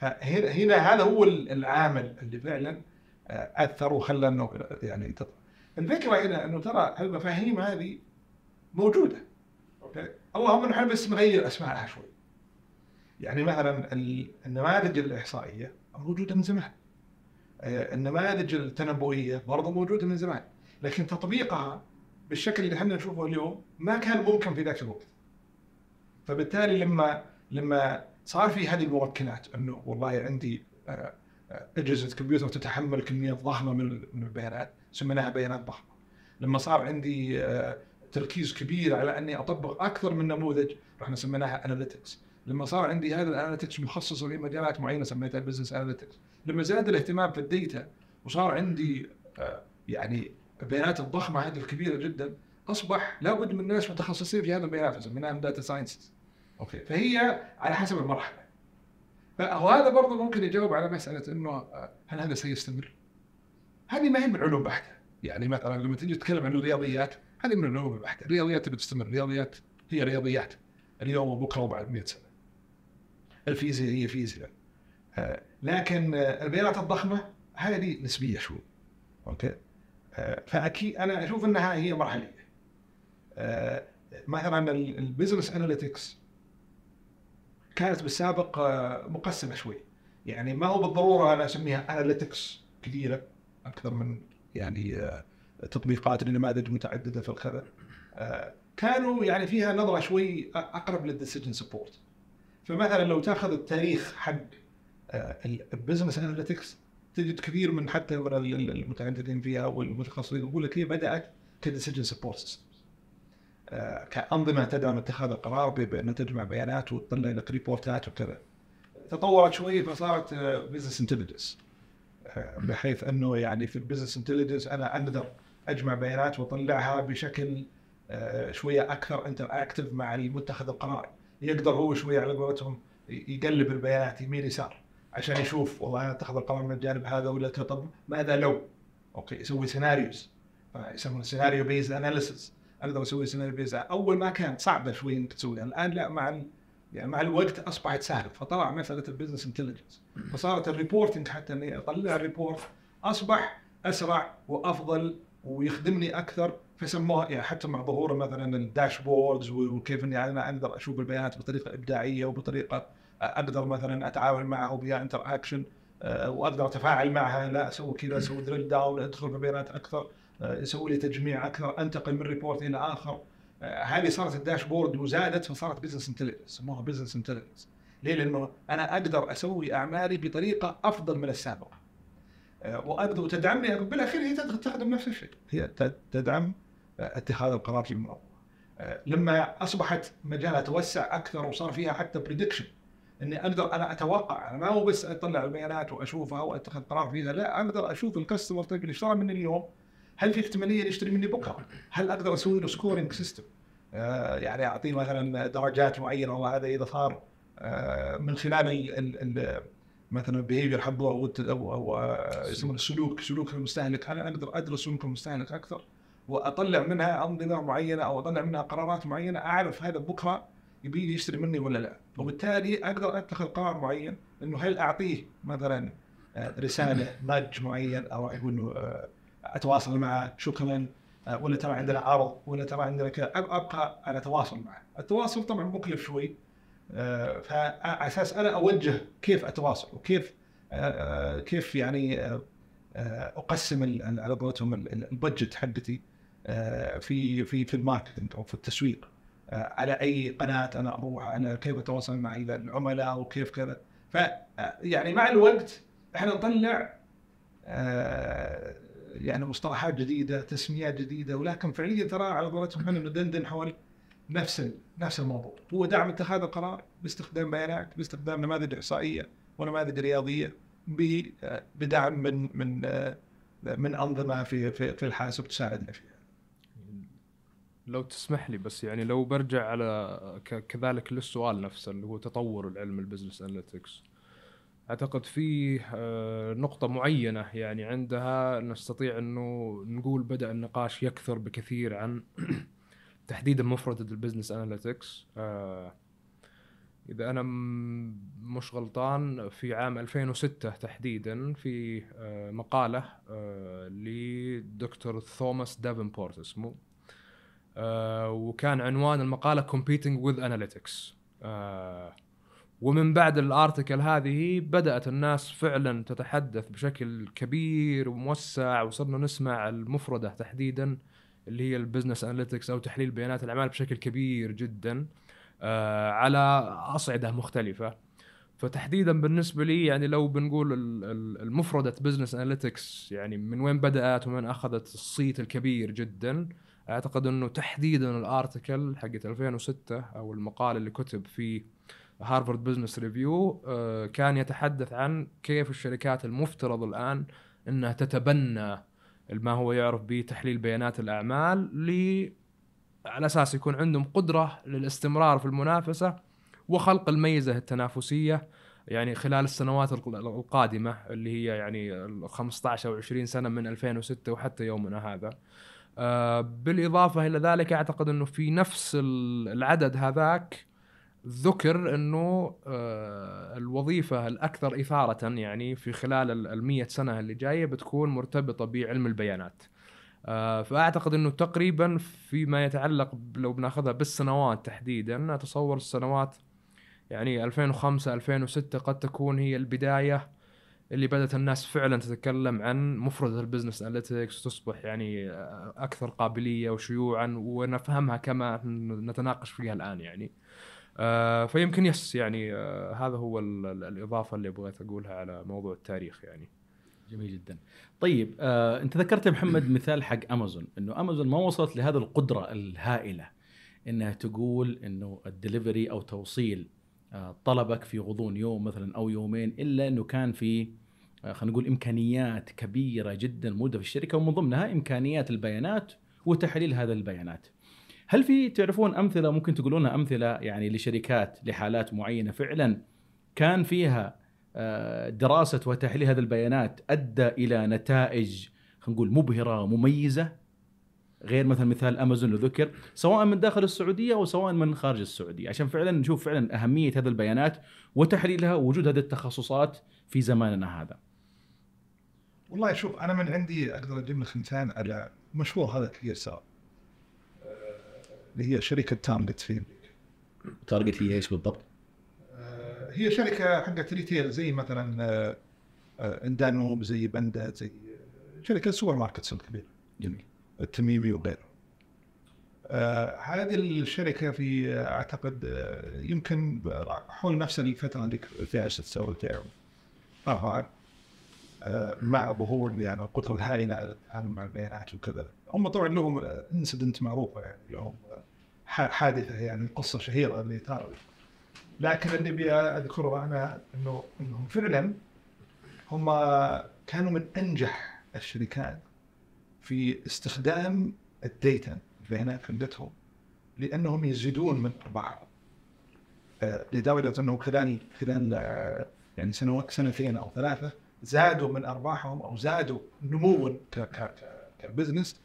هنا هنا هذا هو العامل اللي فعلا اثر وخلى إنه يعني تطلع. الفكرة هنا إنه ترى المفاهيم هذه موجودة اللهم إحنا بس نغير اسمائها شوي. يعني مثلا النماذج الإحصائية موجودة من زمان. النماذج التنبؤية برضه موجودة من زمان، لكن تطبيقها بالشكل اللي إحنا نشوفه اليوم ما كان ممكن في ذاك الوقت. فبالتالي لما لما صار في هذه الممكنات إنه والله عندي أجهزة كمبيوتر تتحمل كميات ضخمة من البيانات سميناها بيانات ضخمة. لما صار عندي تركيز كبير على إني أطبق أكثر من نموذج رحنا سميناها analytics. لما صار عندي هذا ال analytics مخصصة لمجالات معينة سميتها business analytics. لما زاد الاهتمام في ال data وصار عندي يعني البيانات الضخمة هذه الكبيرة جدا أصبح لابد من ناس متخصصين في هذه البيانات سميناهم data sciences. okay فهي على حسب المرحلة. فهذا برضه ممكن يجاوب على مسألة إنه هل هذا سيستمر؟ هذه ما هي من علوم بحتة، يعني مثلا لما تيجي تتكلم عن الرياضيات هذه من العلوم البحته، الرياضيات بتستمر، الرياضيات هي رياضيات اليوم وبكره وبعد 100 سنة. الفيزياء هي فيزياء. آه، لكن آه، البيانات الضخمة هذه نسبية شوي okay آه، فأكيد أنا أشوف إنها هي مرحلية آه، مثلا ال business analytics كانت بالسابق آه، مقسمة شوي. يعني ما هو بالضرورة أنا أسميها analytics كثيرة أكثر من يعني آه، تطبيقات لنماذج متعددة في الخبر. آه، كانوا يعني فيها نظرة شوي أقرب لل decision support. فمثلا لو تأخذ التاريخ حق ال business analytics تجد كثير من حتى المتعددين فيها والمتخصصين يقول لك هي بدأت ك decision support كأنظمة تدعم اتخاذ القرار بأن تجمع بيانات وتطلع لك report ات وكذا. تطورت شوي فصارت business intelligence بحيث أنه يعني في ال business intelligence أنا أقدر أجمع بيانات وأطلعها بشكل آه، شوية أكثر interactive مع المتخذ القرار. يقدر هو شوية على قولتهم يقلب البيانات يمين يسار عشان يشوف والله أنا أتخذ القرار من الجانب هذا ولا طب ماذا لو؟ okay يسوي scenarios يسمونه scenario based analysis أقدر أسوي scenario based أول ما كان صعبه شوي إنك تسويها الآن لا مع. يعني مع الوقت أصبحت سهله فطلع مساله ال business intelligence فصارت ال reporting حتى إني أطلع ال report أصبح أسرع وأفضل ويخدمني أكثر. فسموها يعني حتى مع ظهور مثلا ال dashboards وكيف إني أنا أقدر أشوف البيانات بطريقة إبداعية وبطريقة أقدر مثلا اتعامل معها وبها interaction وأقدر أتفاعل معها. لا أسوي كذا أسوي drill down أدخل ببيانات أكثر. آه، يسوي لي تجميع أكثر أنتقل من report إلى آخر. آه، هذه صارت ال dashboard وزادت فصارت business intelligence سموها business intelligence ليه؟ لأنه أنا أقدر أسوي أعمالي بطريقة أفضل من السابقة. آه، واقدر وتدعمني بالأخير هي تخدم نفس الشيء. هي تدعم آه، اتخاذ القرار في آه، لما أصبحت مجالها توسع أكثر وصار فيها حتى prediction إني أقدر أنا أتوقع أنا ما هو بس أطلع البيانات وأشوفها وأتخذ قرار فيها لا أقدر أشوف ال customer اللي اشترى مني اليوم. هل في احتمالية يشتري مني بكرة؟ هل أقدر أسوي له scoring system؟ آه يعني أعطيه مثلا درجات معينة والله هذا إذا صار آه من خلال ال ال ال مثلا البيهيفير حقه أو أو, آه، يسمونه السلوك سلوك المستهلك أنا أقدر أدرس سلوك المستهلك أكثر وأطلع منها أنظمة معينة أو أطلع منها قرارات معينة أعرف هذا بكرة يبي يشتري مني ولا لا وبالتالي أقدر أتخذ قرار معين إنه هل أعطيه مثلا رسالة نادج معين أو آه، أتواصل معه شكرا آه، ولا ترى عندنا عرض ولا ترى عندنا كذا أبقى أنا اتواصل معه. التواصل طبعا مكلف شوي آه، فعلى أساس أنا أوجه كيف أتواصل وكيف آه، كيف يعني أقسم على قولتهم ال- ال- ال budget حقتي في في في ال marketing أو في التسويق. على أي قناة أنا أروح أنا كيف أتواصل مع العملاء وكيف كذا. ف يعني مع الوقت إحنا نطلع يعني مصطلحات جديدة تسميات جديدة ولكن فعليا ترى على قولتهم إحنا ندندن حول نفس نفس الموضوع هو دعم اتخاذ القرار باستخدام بيانات باستخدام نماذج إحصائية ونماذج رياضية بدعم من من من أنظمة في في في الحاسب تساعدنا فيها. لو تسمح لي بس يعني لو برجع على كذلك للسؤال نفسه اللي هو تطور العلم ال business analytics أعتقد في آه، نقطة معينة يعني عندها. نستطيع إنه نقول بدأ النقاش يكثر بكثير عن تحديدا مفردة ال business analytics. إذا أنا مش غلطان في عام 2006 تحديدا في آه، مقالة آه، لدكتور توماس دافنبورت اسمه. آه، وكان عنوان المقالة Competing with Analytics. آه، ومن بعد ال article هذه بدأت الناس فعلا تتحدث بشكل كبير وموسع وصرنا نسمع المفردة تحديدا اللي هي ال business analytics أو تحليل بيانات الأعمال بشكل كبير جدا آه، على أصعدة مختلفة. فتحديدا بالنسبة لي يعني لو بنقول ال- ال- المفردة business analytics يعني من وين بدأت ومن أخذت الصيت الكبير جدا أعتقد إنه تحديدا ال article حقت 2006 أو المقال اللي كتب في Harvard Business Review كان يتحدث عن كيف الشركات المفترض الآن إنها تتبنى ما هو يعرف بتحليل بيانات الأعمال ل على أساس يكون عندهم قدرة للاستمرار في المنافسة وخلق الميزة التنافسية يعني خلال السنوات الق- القادمة اللي هي يعني ال 15 أو 20 سنة من 2006 وحتى يومنا هذا. آه، بالإضافة إلى ذلك أعتقد إنه في نفس ال- العدد هذاك ذكر إنه آه، الوظيفة الأكثر إثارة يعني في خلال ال 100 سنة اللي جاية بتكون مرتبطة بعلم البيانات. آه، فأعتقد إنه تقريبا فيما يتعلق لو بناخذها بالسنوات تحديدا أتصور السنوات يعني 2005 2006 قد تكون هي البداية اللي بدأت الناس فعلا تتكلم عن مفردة البزنس أناليتكس وتصبح يعني آه، أكثر قابلية وشيوعا ونفهمها كما نتناقش فيها الآن يعني. آه، فيمكن yes يعني آه، هذا هو ال- ال- الإضافة اللي بغيت أقولها على موضوع التاريخ يعني. جميل جدا طيب آه، أنت ذكرت يا محمد مثال حق امازون إنه امازون ما وصلت لهذه القدرة الهائلة إنها تقول إنه الدليفري أو توصيل آه، طلبك في غضون يوم مثلا أو يومين إلا إنه كان في آه، خلينا نقول إمكانيات كبيرة جدا موجودة في الشركة ومن ضمنها إمكانيات البيانات وتحليل هذه البيانات. هل في تعرفون أمثلة ممكن تقولونها أمثلة يعني لشركات لحالات معينة فعلا كان فيها آه، دراسة وتحليل هذه البيانات أدى إلى نتائج خلينا نقول مبهرة مميزة غير مثلا مثال أمازون ذكر سواء من داخل السعودية أو سواء من خارج السعودية عشان فعلا نشوف فعلا أهمية هذه البيانات وتحليلها ووجود هذه التخصصات في زماننا هذا. والله شوف أنا من عندي أقدر أجيب لك مثال على مشروع هذا كثير صار اللي هي شركة تارجت في أمريكا تارجت هي إيش بالضبط؟ آه، هي شركة حقت retail زي مثلا آه، آه، الدانوب زي بندا زي شركة supermarkets الكبيره جميل. التميمي وغيره. آه هذه الشركة في أعتقد آه يمكن حول نفس الفترة اللي فيها طبعا آه مع ظهور يعني القدره الهائلة على التعامل مع البيانات وكذا هم طبعا لهم انسدنت معروفة يعني لهم حادثة يعني قصة شهيرة اللي صارت لكن اللي ابي أذكره أنا إنه إنهم فعلا هم كانوا من أنجح الشركات في استخدام الديتا البيانات عندهم لأنهم يزيدون من ارباحهم آه، لدرجة انه خلال خلال آه، يعني سنوات سنتين أو ثلاثة زادوا من أرباحهم أو زادوا نموا ك business.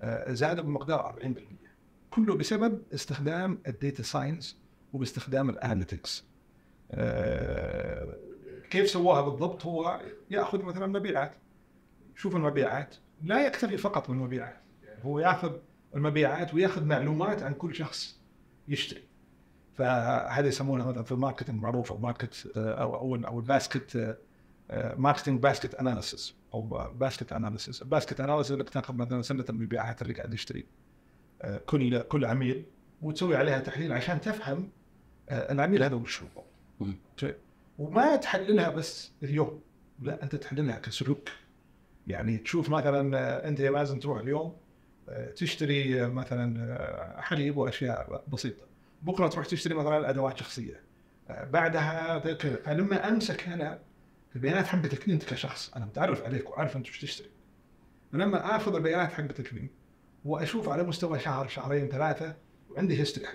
آه، زادوا بمقدار 40% كله بسبب استخدام ال data science وباستخدام ال analytics. آه، كيف سواها بالضبط؟ هو يأخذ مثلا مبيعات. شوف المبيعات. لا يكتفي فقط بالمبيعات هو يأخذ المبيعات ويأخذ معلومات عن كل شخص يشتري. فهذا يسمونه مثلا في ال marketing معروف أو market أو أو أو ال basket marketing basket analysis أو basket analysis ال basket analysis انك تاخذ مثلا سنة المبيعات اللي قاعد يشتري. آه، كل كل عميل وتسوي عليها تحليل عشان تفهم آه، العميل هذا وش هو. شيء. وما تحللها بس اليوم. لا أنت تحللها كسلوك. يعني تشوف مثلا آه، أنت يا مازن تروح اليوم تشتري مثلا حليب وأشياء بسيطة. بكرة تروح تشتري مثلا أدوات شخصية. بعدها فلما أمسك أنا البيانات حقتك أنت كشخص. أنا متعرف عليك وعارف أنت وش تشتري. فلما أخذ البيانات حقتك دي وأشوف على مستوى شهر شهرين ثلاثة وعندي history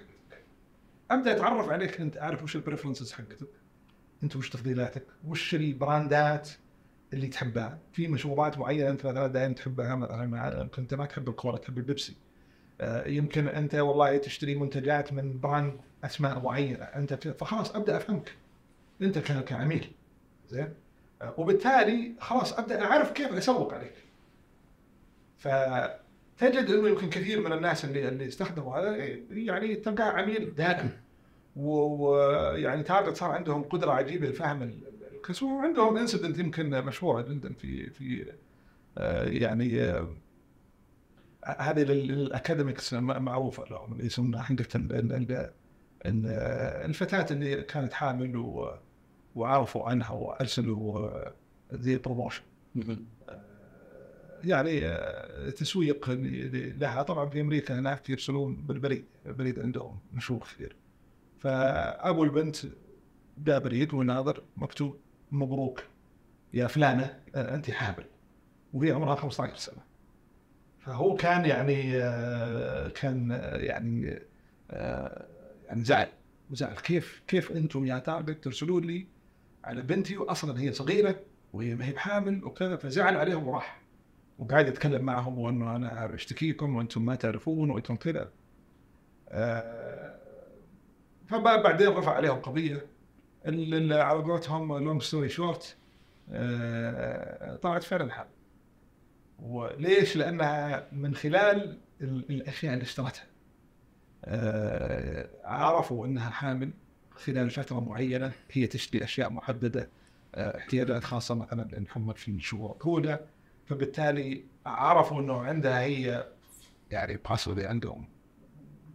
أبدأ أتعرف عليك. أنت عارف وش ال preferences حقتك. أنت وش تفضيلاتك. وش ال brand ات اللي تحبها. في مشروبات معينة أنت مثلا دائما تحبها مثلا كنت ما تحب الكولا تحب البيبسي. آه، يمكن أنت والله تشتري منتجات من brand أسماء معينة. أنت فخلاص أبدأ أفهمك. أنت كعميل. زين؟ وبالتالي خلاص أبدأ اعرف كيف أسوق عليك. فتجد إنه يمكن كثير من الناس اللي اللي استخدموا هذا يعني تلقاه عميل دائم. ويعني تارجت صار عندهم قدرة عجيبة لفهم ال- ال- القسم وعندهم incident يمكن مشهوره جدا في في آه، يعني آه، هذه م- معروفة لهم اللي يسمونها حقت ال- الفتاة اللي كانت حامل و- وعرفوا عنها وأرسلوا آه، ذي promotion يعني آه، تسويق لها. طبعا في أمريكا هناك يرسلون بالبريد البريد عندهم مشهور كثير. فأبو البنت جاء بريد وناظر مكتوب مبروك يا فلانة آه، أنت حامل. وهي عمرها 15 سنة. فهو كان يعني آه، كان آه، يعني آه، يعني زعل. وزعل كيف كيف أنتم يا تارجت ترسلون لي على بنتي واصلا هي صغيرة وهي ما هي بحامل وكذا فزعل عليهم وراح. وقاعد يتكلم معهم وانه أنا أشتكيكم وأنتم ما تعرفون وأنتم كذا. آه، فبعدين رفع عليهم قضية. على قولتهم long story short طلعت فعلا حامل وليش؟ لأنها من خلال ال- الأشياء اللي اشترتها. آه، عرفوا أنها حامل. خلال فترة معينة هي تشتري أشياء محددة آه، احتياجات خاصة مثلا للحمل في الشهور الاولى فبالتالي عرفوا إنه عندها هي يعني باسورد عندهم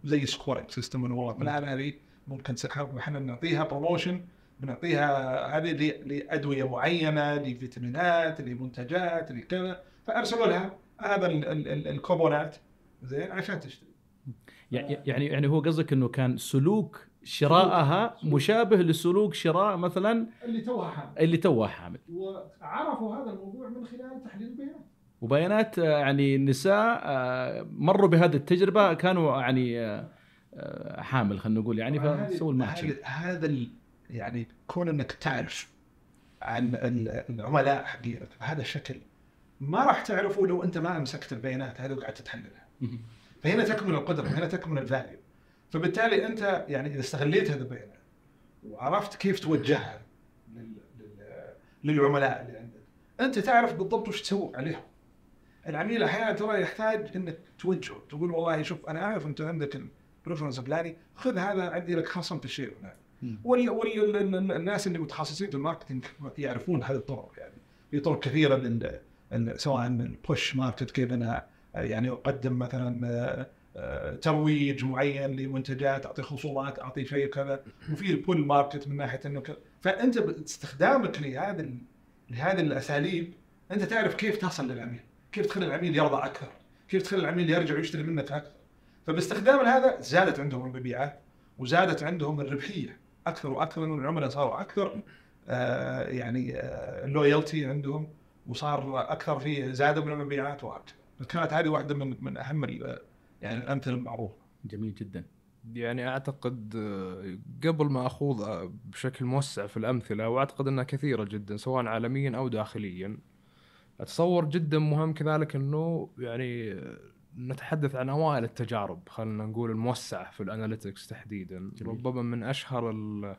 زي scoring system إنه والله فلان هذه ممكن إحنا نعطيها promotion بنعطيها هذه لأدوية معينة لفيتامينات لمنتجات لكذا. فأرسلوا لها هذا ال- ال- ال- الكوبونات زين عشان تشتري. يعني يعني هو قصدك إنه كان سلوك شرائها مشابه لسلوك شراء مثلا اللي توها حامل. اللي توها حامل. وعرفوا هذا الموضوع من خلال تحليل البيانات. وبيانات آه، يعني نساء آه، مروا بهذه التجربة كانوا يعني آه، حامل خلينا نقول يعني فسووا الماتشنج هذا يعني كون إنك تعرف عن ال- العملاء حقيقة بهذا الشكل ما راح تعرفه لو أنت ما امسكت البيانات هذه وقعدت تحللها فهنا تكمن القدرة هنا تكمن ال value. فبالتالي انت يعني اذا استغليت هذه البيانات وعرفت كيف توجهها لل- لل- للعملاء اللي عندك انت تعرف بالضبط وش تسوي عليهم. العميل أحيانا ترى يحتاج إنك توجهه تقول والله شوف أنا أعرف أنت عندك ال preference الفلاني خذ هذا عندي لك خصم في الشيء الفلاني مم. وال وال ال- ال- الناس اللي متخصصين في ال marketing يعرفون هذه الطرق يعني. في طرق كثيرة من سواء من push market كيف أنا يعني أقدم مثلا ترويج معين لمنتجات أعطي خصومات أعطي شيء كذا. وفي ال pull market من ناحية إنه كذا فأنت باستخدامك لهذا لهذه الأساليب أنت تعرف كيف تصل للعميل كيف تخلي العميل يرضى أكثر كيف تخلي العميل يرجع ويشتري منك أكثر. فباستخدام هذا زادت عندهم المبيعات وزادت عندهم الربحية. أكثر وأكثر لأنه العملاء صاروا أكثر آه يعني اللويالتي عندهم وصار أكثر في زادوا من المبيعات وهكذا كانت هذه واحدة من من أهم يعني الأمثلة المعروفة. جميل جدا. يعني أعتقد آه، قبل ما أخوض آه، بشكل موسع في الأمثلة وأعتقد أنها كثيرة جدا سواء عالميا أو داخليا أتصور جدا مهم كذلك إنه يعني آه، نتحدث عن أوائل التجارب خلينا نقول الموسعة في الأناليتكس تحديدا. جميل. ربما من أشهر ال-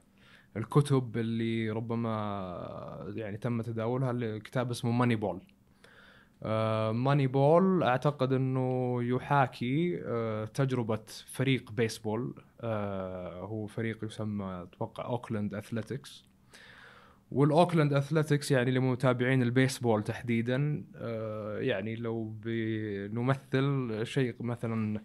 الكتب اللي ربما يعني تم تداولها اللي كتاب اسمه Moneyball Moneyball أعتقد إنه يحاكي آه، تجربة فريق بيسبول آه، هو فريق يسمى أتوقع Oakland Athletics وال Oakland Athletics يعني لمتابعين البيسبول تحديدا آه، يعني لو بنمثل شيء مثلا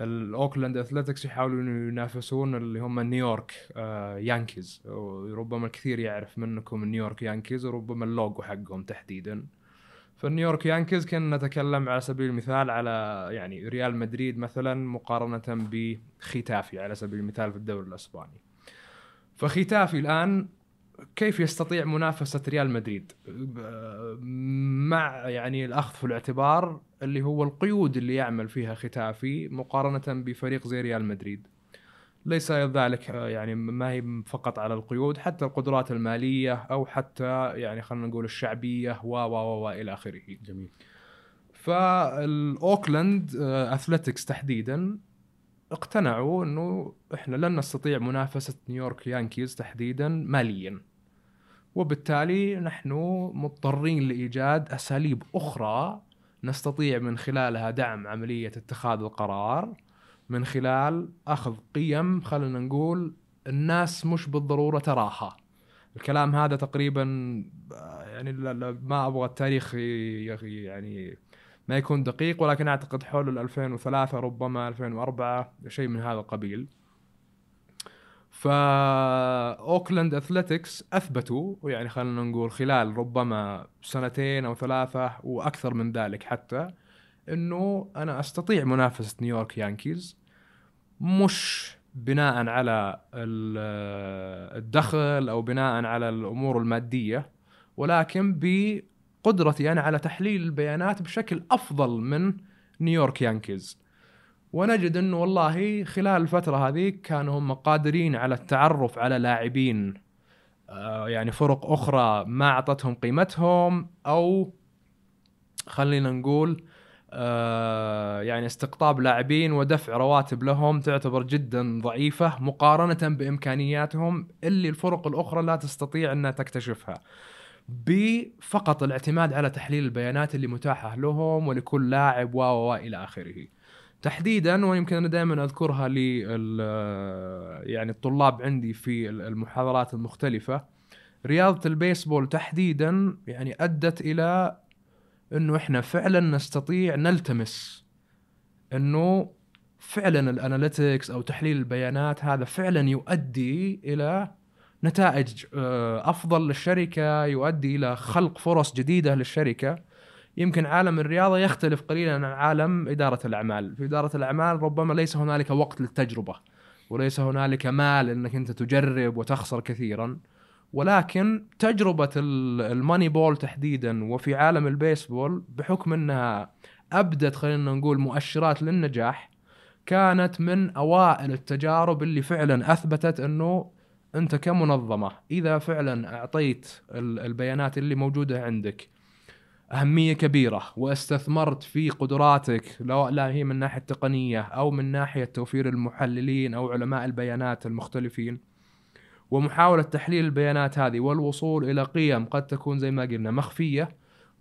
ال Oakland Athletics يحاولون ينافسون اللي هم New York آه، Yankees وربما الكثير يعرف منكم New York Yankees وربما اللوجو حقهم تحديدا. فال New York Yankees كنا نتكلم على سبيل المثال على يعني ريال مدريد مثلا مقارنة بخيتافي على سبيل المثال في الدوري الأسباني. فخيتافي الآن كيف يستطيع منافسة ريال مدريد مع يعني الأخذ في الاعتبار اللي هو القيود اللي يعمل فيها خيتافي مقارنة بفريق زي ريال مدريد. ليس ذلك آه، يعني ما هي فقط على القيود حتى القدرات المالية أو حتى يعني خلينا نقول الشعبية و و و إلى آخره. جميل فالأوكلاند أثليتكس تحديدا اقتنعوا إنه إحنا لن نستطيع منافسة نيويورك يانكيز تحديدا ماليا وبالتالي نحن مضطرين لإيجاد أساليب أخرى نستطيع من خلالها دعم عملية اتخاذ القرار من خلال أخذ قيم خلينا نقول الناس مش بالضرورة تراها الكلام هذا تقريبا آه، يعني ما أبغى التاريخ يعني ما يكون دقيق ولكن أعتقد حول ال 2003 ربما 2004 شيء من هذا القبيل. فا أوكلاند أثليتكس أثبتوا يعني خلينا نقول خلال ربما سنتين أو ثلاثة وأكثر من ذلك حتى إنه أنا أستطيع منافسة نيويورك يانكيز مش بناء على ال- الدخل أو بناء على الأمور المادية ولكن بقدرتي أنا على تحليل البيانات بشكل أفضل من نيويورك يانكيز. ونجد انه والله خلال الفترة هذه كانوا هم قادرين على التعرف على لاعبين آه، يعني فرق أخرى ما أعطتهم قيمتهم أو خلينا نقول يعني استقطاب لاعبين ودفع رواتب لهم تعتبر جدا ضعيفة مقارنة بإمكانياتهم اللي الفرق الأخرى لا تستطيع أنها تكتشفها. بفقط الاعتماد على تحليل البيانات اللي متاحة لهم ولكل لاعب و إلى آخره. تحديدا ويمكن أنا دائما أذكرها لل يعني الطلاب عندي في المحاضرات المختلفة رياضة البيسبول تحديدا يعني أدت إلى إنه إحنا فعلا نستطيع نلتمس إنه فعلا الأناليتكس أو تحليل البيانات هذا فعلا يؤدي إلى نتائج آه، أفضل للشركة يؤدي إلى خلق فرص جديدة للشركة. يمكن عالم الرياضة يختلف قليلا عن عالم إدارة الأعمال. في إدارة الأعمال ربما ليس هنالك وقت للتجربة وليس هنالك مال إنك أنت تجرب وتخسر كثيرا. ولكن تجربة الماني بول تحديدا وفي عالم البيسبول بحكم إنها أبدت خلينا نقول مؤشرات للنجاح كانت من أوائل التجارب اللي فعلا أثبتت إنه أنت كمنظمة إذا فعلا أعطيت البيانات اللي موجودة عندك أهمية كبيرة واستثمرت في قدراتك لو لا هي من ناحية تقنيه أو من ناحية توفير المحللين أو علماء البيانات المختلفين ومحاولة تحليل البيانات هذه والوصول إلى قيم قد تكون زي ما قلنا مخفية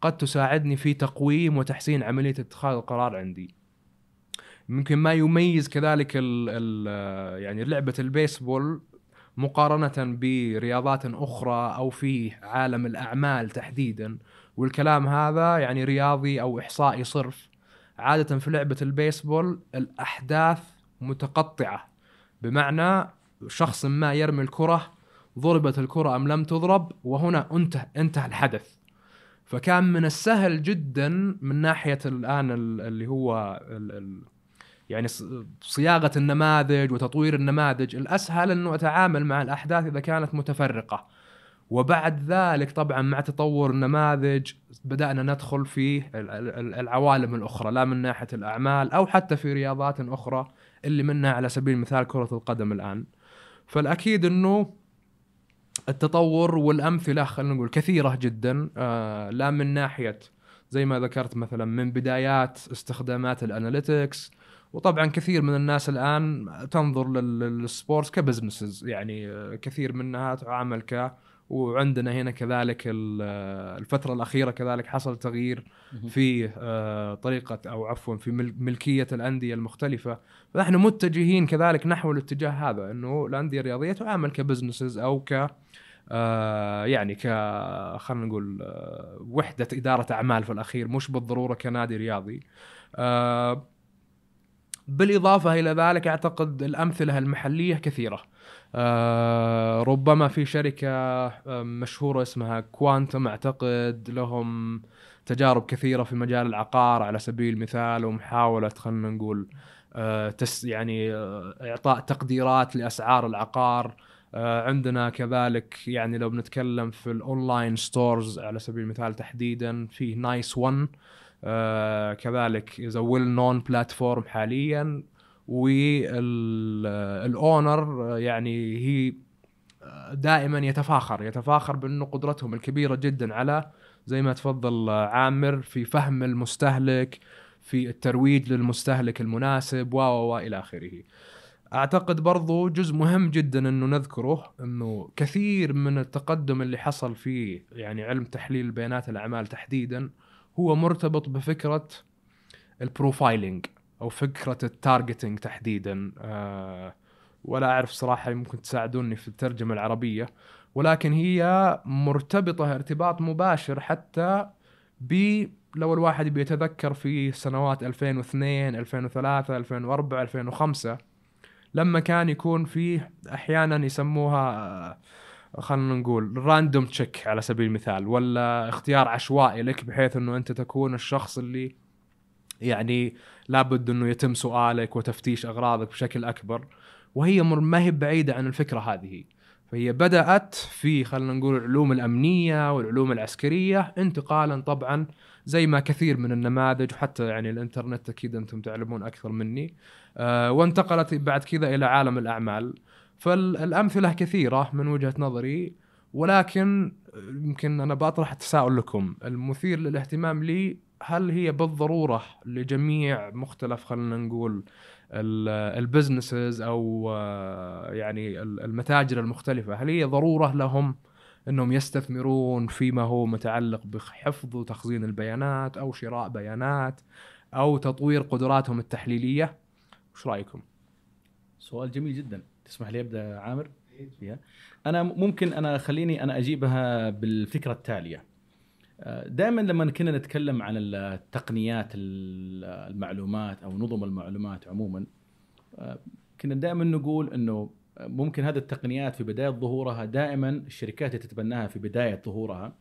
قد تساعدني في تقويم وتحسين عملية اتخاذ القرار عندي. ممكن ما يميز كذلك ال ال يعني لعبة البيسبول مقارنة برياضات أخرى أو في عالم الأعمال تحديدا والكلام هذا يعني رياضي أو إحصائي صرف عادة في لعبة البيسبول الأحداث متقطعة بمعنى شخص ما يرمي الكرة ضربت الكرة أم لم تضرب وهنا انتهى انتهى الحدث. فكان من السهل جدا من ناحية الآن اللي هو ال ال يعني صياغة النماذج وتطوير النماذج. الأسهل إنه أتعامل مع الأحداث إذا كانت متفرقة. وبعد ذلك طبعا مع تطور النماذج بدأنا ندخل في العوالم الأخرى لا من ناحية الأعمال أو حتى في رياضات أخرى اللي منها على سبيل المثال كرة القدم الآن. فالأكيد إنه التطور والأمثلة خلينا نقول كثيرة جدا آه لا من ناحية زي ما ذكرت مثلا من بدايات استخدامات ال analytics وطبعا كثير من الناس الآن تنظر لل sports ك business يعني آه، كثير منها تعامل ك وعندنا هنا كذلك الفترة الأخيرة كذلك حصل تغيير في آه، طريقة أو عفوا في ملكية الأندية المختلفة. فنحن متجهين كذلك نحو الاتجاه هذا أنه الأندية الرياضية تعامل كبزنسز أو ك آه، يعني ك خلينا نقول آه، وحدة إدارة أعمال في الأخير مش بالضرورة كنادي رياضي. بالإضافة إلى ذلك أعتقد الأمثلة المحلية كثيرة. آه ربما في شركة آه، مشهورة اسمها كوانتم أعتقد لهم تجارب كثيرة في مجال العقار على سبيل المثال ومحاولة خلينا نقول آه تس يعني إعطاء تقديرات لأسعار العقار. عندنا كذلك يعني لو بنتكلم في ال online stores على سبيل المثال تحديدا في Nice One آه كذلك as well known platform حاليا وال owner يعني هي دائما يتفاخر يتفاخر بأنه قدرتهم الكبيرة جدا على زي ما تفضل عامر في فهم المستهلك في الترويج للمستهلك المناسب و و إلى آخره. أعتقد برضو جزء مهم جدا أنه نذكره أنه كثير من التقدم اللي حصل في يعني علم تحليل بيانات الأعمال تحديدا هو مرتبط بفكرة ال profiling أو فكرة ال targeting تحديدا آه ولا أعرف صراحة ممكن تساعدوني في الترجمة العربية. ولكن هي مرتبطة ارتباط مباشر حتى ب لو الواحد بيتذكر في سنوات 2002 2003 2004 2005 لما كان يكون فيه أحيانا يسموها آه، خلينا نقول random check على سبيل المثال ولا اختيار عشوائي لك بحيث إنه أنت تكون الشخص اللي يعني لابد إنه يتم سؤالك وتفتيش أغراضك بشكل أكبر. وهي ما هي بعيدة عن الفكرة هذه. فهي بدأت في خلينا نقول العلوم الأمنية والعلوم العسكرية انتقالا طبعا زي ما كثير من النماذج وحتى يعني الإنترنت أكيد أنتم تعلمون أكثر مني آه وانتقلت بعد كذا إلى عالم الأعمال. فالأمثلة كثيرة من وجهة نظري ولكن يمكن أنا بطرح تساؤل لكم. المثير للاهتمام لي هل هي بالضرورة لجميع مختلف خلينا نقول البزنسز أو آه، يعني ال- المتاجر المختلفة هل هي ضرورة لهم إنهم يستثمرون فيما هو متعلق بحفظ وتخزين البيانات أو شراء بيانات أو تطوير قدراتهم التحليلية؟ وش رأيكم؟ سؤال جميل جدا. تسمح لي أبدأ عامر؟ فيها. أنا ممكن أنا خليني أنا أجيبها بالفكرة التالية. دائما لما كنا نتكلم عن التقنيات ال- المعلومات أو نظم المعلومات عموما آه، كنا دائما نقول إنه ممكن هذه التقنيات في بداية ظهورها دائما الشركات اللي تتبناها في بداية ظهورها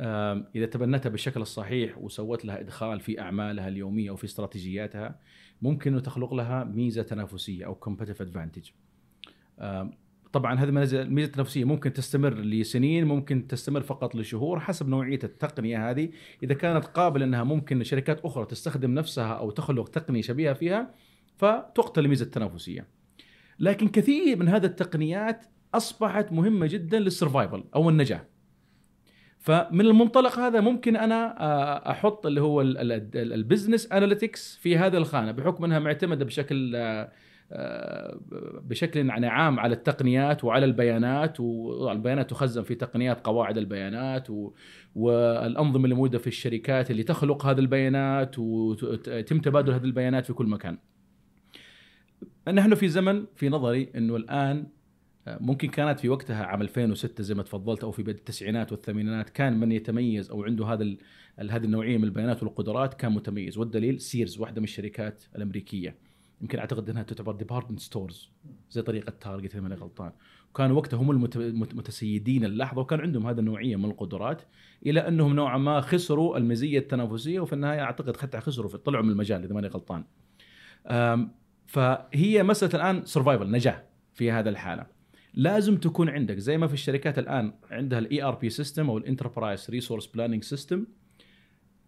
آم، إذا تبنتها بالشكل الصحيح وسوت لها إدخال في أعمالها اليومية أو في استراتيجياتها ممكن إنه تخلق لها ميزة تنافسية أو كومبتيتيف ادفانتج طبعا هذه الميزه التنافسيه ممكن تستمر لسنين ممكن تستمر فقط لشهور حسب نوعية التقنية هذه. إذا كانت قابلة أنها ممكن شركات أخرى تستخدم نفسها أو تخلق تقنية شبيهة فيها فتقتل الميزه التنافسية. لكن كثير من هذه التقنيات أصبحت مهمة جدا لل survival أو النجاة. فمن المنطلق هذا ممكن أنا آه، أحط اللي هو ال business analytics في هذه الخانة بحكم أنها معتمدة بشكل آه، بشكل يعني عام على التقنيات وعلى البيانات والبيانات تخزن في تقنيات قواعد البيانات والأنظمة اللي موجودة في الشركات اللي تخلق هذه البيانات ويتم تبادل هذه البيانات في كل مكان. نحن في زمن في نظري إنه الآن ممكن كانت في وقتها عام 2006 زي ما تفضلت أو في بداية التسعينات والثمانينات كان من يتميز أو عنده هذا هذه النوعية من البيانات والقدرات كان متميز والدليل Sears واحدة من الشركات الأمريكية يمكن أعتقد إنها تعتبر department stores زي طريقة Target اذا ماني غلطان وكانوا وقتها هم المت- المت- المتسيدين اللحظة وكان عندهم هذه النوعية من القدرات إلى أنهم نوعا ما خسروا المزية التنافسية وفي النهاية أعتقد حتى خسروا طلعوا من المجال إذا ماني غلطان. فهي مسألة الآن survival نجاة في هذا الحالة. لازم تكون عندك زي ما في الشركات الآن عندها ال ERP system أو ال enterprise resource planning system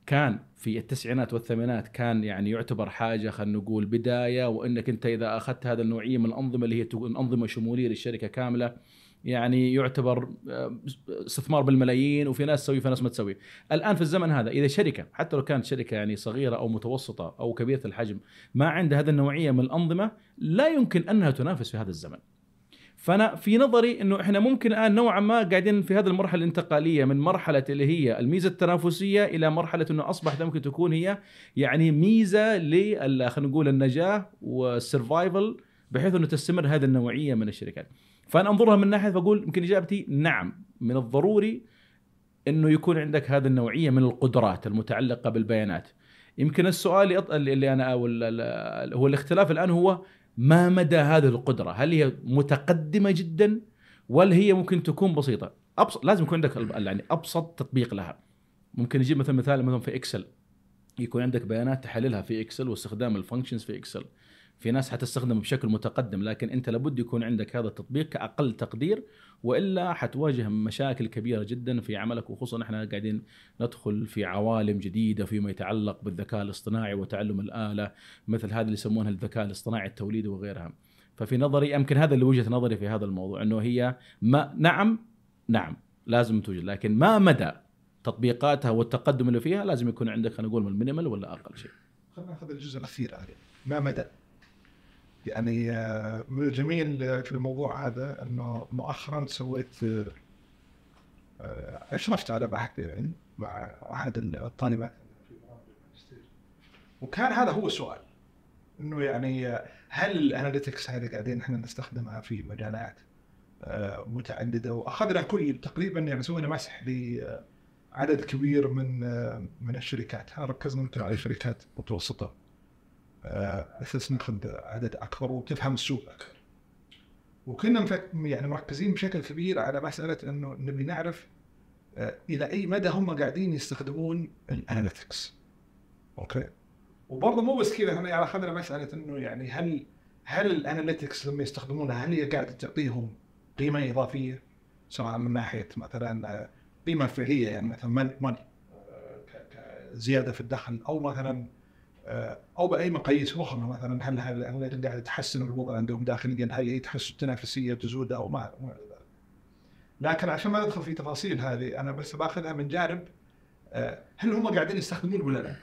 كان في التسعينات والثمانينات كان يعني يعتبر حاجة خلينا نقول بداية وإنك أنت إذا أخذت هذا النوعية من الأنظمة اللي هي أنظمة شمولية للشركة كاملة يعني يعتبر آه، استثمار بالملايين وفي ناس تسوي في ناس ما تسوي. الآن في الزمن هذا إذا شركة حتى لو كانت شركة يعني صغيرة أو متوسطة أو كبيرة الحجم ما عندها هذه النوعية من الأنظمة لا يمكن أنها تنافس في هذا الزمن. فأنا في نظري إنه إحنا ممكن الآن نوعا ما قاعدين في هذه المرحلة الانتقالية من مرحلة اللي هي الميزة التنافسية إلى مرحلة إنه أصبحت ممكن تكون هي يعني ميزة ل خلينا نقول النجاة والسرفايفل بحيث إنه تستمر هذه النوعية من الشركات. فأنا أنظرها من ناحية فأقول يمكن إجابتي نعم من الضروري إنه يكون عندك هذه النوعية من القدرات المتعلقة بالبيانات. يمكن السؤال اللي- أنا هو الاختلاف الآن هو ما مدى هذه القدرة؟ هل هي متقدمة جدا ولا هي ممكن تكون بسيطة؟ أبسط لازم يكون عندك يعني أبسط تطبيق لها. ممكن نجيب مثلا مثال مثلا في Excel يكون عندك بيانات تحللها في Excel واستخدام ال functions في Excel. في ناس حتستخدمه بشكل متقدم لكن أنت لابد يكون عندك هذا التطبيق كأقل تقدير وإلا حتواجه مشاكل كبيرة جدا في عملك وخصوصا إحنا قاعدين ندخل في عوالم جديدة فيما يتعلق بالذكاء الاصطناعي وتعلم الآلة مثل هذا اللي يسمونها الذكاء الاصطناعي التوليدي وغيرها. ففي نظري يمكن هذا اللي وجهة نظري في هذا الموضوع إنه هي ما نعم نعم لازم توجد لكن ما مدى تطبيقاتها والتقدم اللي فيها لازم يكون عندك خلينا نقول من ال minimal ولا أقل شيء. خلينا ناخذ الجزء الأخير ما مدى يعني آه، من الجميل في الموضوع هذا إنه مؤخرا سويت آه، آه، اشرفت على بحث يعني مع أحد الطالبات. وكان هذا هو السؤال إنه يعني آه، هل الأناليتكس هذه قاعدين إحنا نستخدمها في مجالات آه، متعددة؟ وأخذنا كل تقريبا يعني سوينا مسح لعدد كبير من آه، من الشركات. ركزنا على شركات متوسطة. آه، أساس ناخذ عدد أكبر وتفهم السوق أكثر. وكنا يعني مركزين بشكل كبير على مسألة إنه نبي نعرف آه، إلى أي مدى هم قاعدين يستخدمون ال analytics. okay. وبرضه مو بس كذا إحنا يعني أخذنا مسألة إنه يعني هل هل ال analytics لما يستخدمونها هل هي قاعدة تعطيهم قيمة إضافية سواء من ناحية مثلا آه، قيمة فعلية يعني مثلا money زياده في الدخل أو مثلا آه، أو بأي مقاييس أخرى مثلا هل هل قاعد تحسن الوضع عندهم داخليا هل هي تحسن التنافسية تزود أو ما. لكن عشان ما ندخل في تفاصيل هذه أنا بس باخذها من جانب آه، هل هم قاعدين يستخدمون ولا لا؟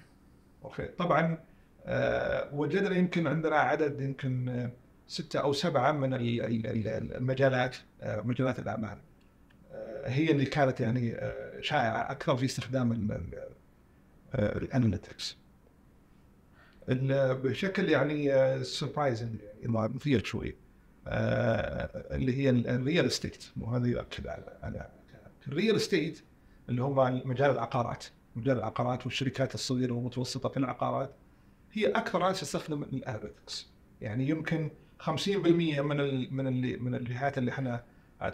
أوكي طبعا آه، وجدنا يمكن عندنا عدد يمكن آه، ستة أو سبعة من ال- ال- ال- المجالات آه، مجالات الأعمال آه، هي اللي كانت يعني آه، شائعة أكثر في استخدام ال analytics بشكل يعني surprising يعني مثير شوي. آه، اللي هي ال real estate وهذا يؤكد على ال real estate اللي هم مجال العقارات. مجال العقارات والشركات الصغيرة والمتوسطة في العقارات. هي أكثر ناس تستخدم ال analytics يعني يمكن 50% من ال من ال من الجهات اللي إحنا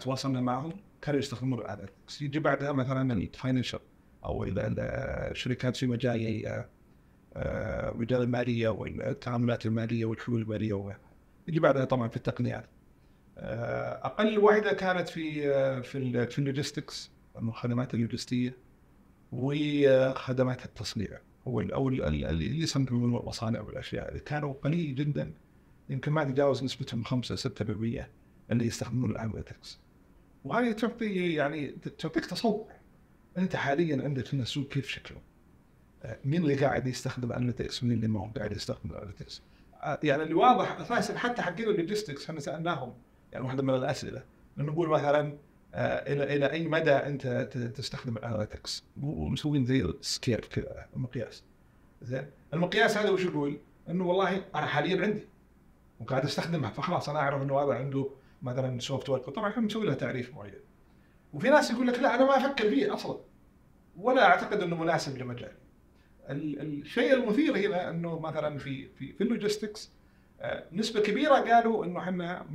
تواصلنا معهم كانوا يستخدمون ال analytics يجي بعدها مثلا ال financial أو ال- الشركات في مجال مجال المالية والتعاملات المالية والحلول المالية وغيرها يجي بعدها طبعا في التقنيات. آه، أقل واحدة كانت في آه، في في ال logistics الخدمات اللوجستية وخدمات التصنيع. هو أو ال- ال- اللي يصنعون المصانع والأشياء. اللي كانوا قليل جدا يمكن ما تجاوز نسبتهم 5 6% اللي يستخدمون ال analytics وهذه تعطي يعني تعطيك تصور. أنت حاليا عندك هنا السوق كيف شكله؟ مين اللي قاعد يستخدم analytics ومين اللي ما هو قاعد يستخدم analytics يعني اللي واضح أساسا حتى حقين ال logistics إحنا سألناهم يعني واحدة من الأسئلة نقول مثلا آه، إلى إلى أي مدى أنت تستخدم ال analytics ومسوين زي ال scale كذا مقياس زين؟ المقياس هذا وش يقول؟ إنه والله أنا حاليا عندي وقاعد أستخدمها فخلاص أنا أعرف إنه هذا عنده مثلا software طبعا إحنا نسوي لها تعريف معين. وفي ناس يقول لك لا أنا ما أفكر فيه أصلا. ولا أعتقد إنه مناسب لمجالي. ال- الشيء المثير هنا إنه مثلا في في في ال logistics آه، نسبة كبيرة قالوا إنه إحنا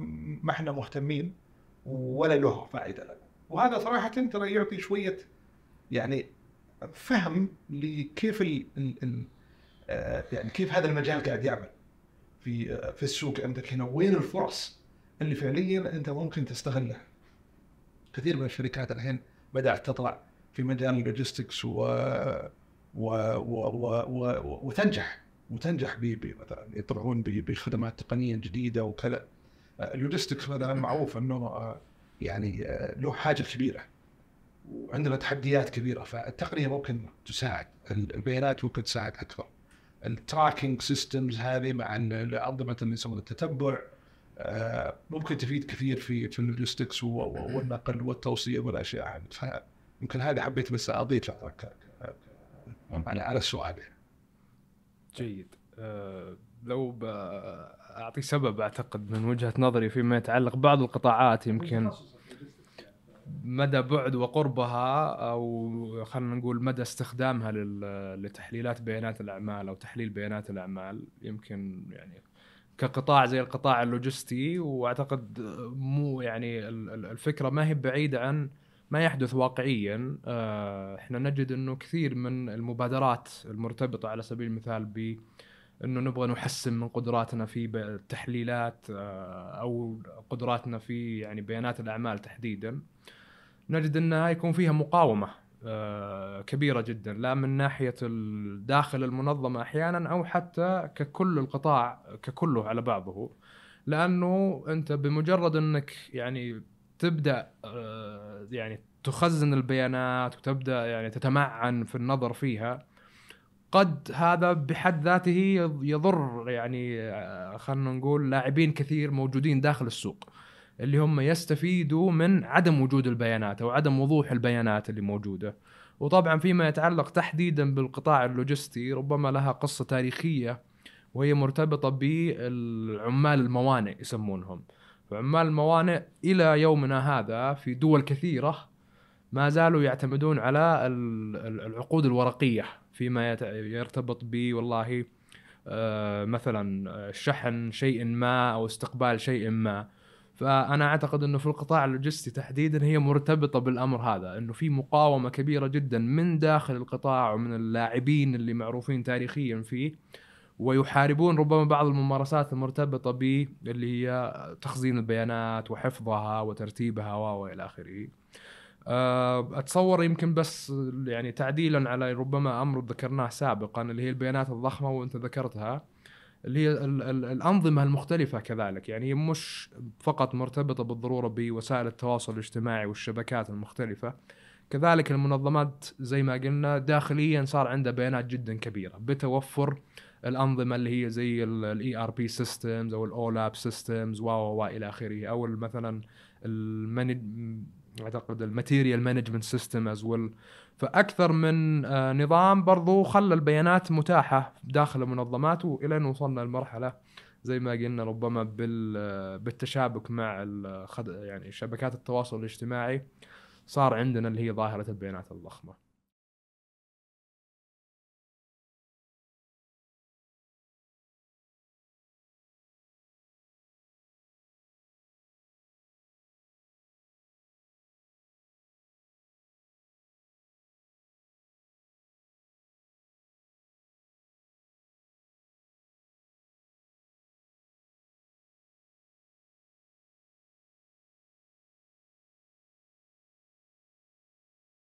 ما إحنا مهتمين ولا له فائدة لنا. وهذا صراحة ترى يعطي شوية يعني فهم لكيف ال ال ال آه، يعني كيف هذا المجال قاعد يعمل في آه، في السوق. عندك هنا وين الفرص اللي فعليا أنت ممكن تستغلها؟ كثير من الشركات الحين بدأت تطلع في مجال ال logistics و و و و و وتنجح. وتنجح مثلا يطلعون بخدمات تقنية جديدة وكذا. آه، ال logistics مثلا معروف إنه آه، يعني آه، له حاجة كبيرة وعندنا تحديات كبيرة. فالتقنية ممكن تساعد ال- البيانات ممكن تساعد أكثر. ال tracking systems هذه مع ال- الأنظمة اللي يسمونها التتبع آه، ممكن تفيد كثير في في ال logistics والنقل والتوصيل والأشياء هذه. فيمكن هذه حبيت بس اضيفها على على السؤال. جيد. أه لو اعطي سبب أعتقد من وجهة نظري فيما يتعلق بعض القطاعات يمكن. مدى بعد وقربها أو خلينا نقول مدى استخدامها لل- لتحليلات بيانات الأعمال أو تحليل بيانات الأعمال يمكن يعني كقطاع زي القطاع اللوجستي وأعتقد مو يعني ال- ال- الفكرة ما هي بعيدة عن ما يحدث واقعيا آه، إحنا نجد إنه كثير من المبادرات المرتبطة على سبيل المثال ب إنه نبغى نحسن من قدراتنا في التحليلات آه، أو قدراتنا في يعني بيانات الأعمال تحديدا. نجد إنها يكون فيها مقاومة آه، كبيرة جدا لا من ناحية داخل المنظمة أحيانا أو حتى ككل القطاع ككله على بعضه. لأنه أنت بمجرد إنك يعني تبدأ آه، يعني تخزن البيانات وتبدأ يعني تتمعن في النظر فيها. قد هذا بحد ذاته يضر يعني آه، خلينا نقول لاعبين كثير موجودين داخل السوق اللي هم يستفيدوا من عدم وجود البيانات أو عدم وضوح البيانات اللي موجودة. وطبعا فيما يتعلق تحديدا بالقطاع اللوجستي ربما لها قصة تاريخية وهي مرتبطة بالعمال الموانئ يسمونهم. فعمال الموانئ إلى يومنا هذا في دول كثيرة ما زالوا يعتمدون على ال- ال- العقود الورقية فيما يرتبط ب والله آه، مثلا شحن شيء ما أو استقبال شيء ما. فأنا أعتقد إنه في القطاع اللوجستي تحديدا هي مرتبطة بالأمر هذا إنه في مقاومة كبيرة جدا من داخل القطاع ومن اللاعبين اللي معروفين تاريخيا فيه ويحاربون ربما بعض الممارسات المرتبطة ب اللي هي تخزين البيانات وحفظها وترتيبها وإلى آخره. أه، أتصور يمكن بس يعني تعديلا على ربما أمر ذكرناه سابقا اللي هي البيانات الضخمة وأنت ذكرتها اللي هي ال- ال- الأنظمة المختلفة كذلك يعني هي مش فقط مرتبطة بالضرورة بوسائل التواصل الاجتماعي والشبكات المختلفة كذلك المنظمات زي ما قلنا داخليا صار عندها بيانات جدا كبيرة بتوفر الأنظمة اللي هي زي ال ERP systems أو ال OLAP systems و و إلى آخره. أو مثلا ال manage أعتقد ال material management system as well فأكثر من آه، نظام برضو خلى البيانات متاحة داخل المنظمات وإلى أن وصلنا لمرحلة زي ما قلنا ربما آه، بالتشابك مع الخد... يعني شبكات التواصل الاجتماعي. صار عندنا اللي هي ظاهرة البيانات الضخمة.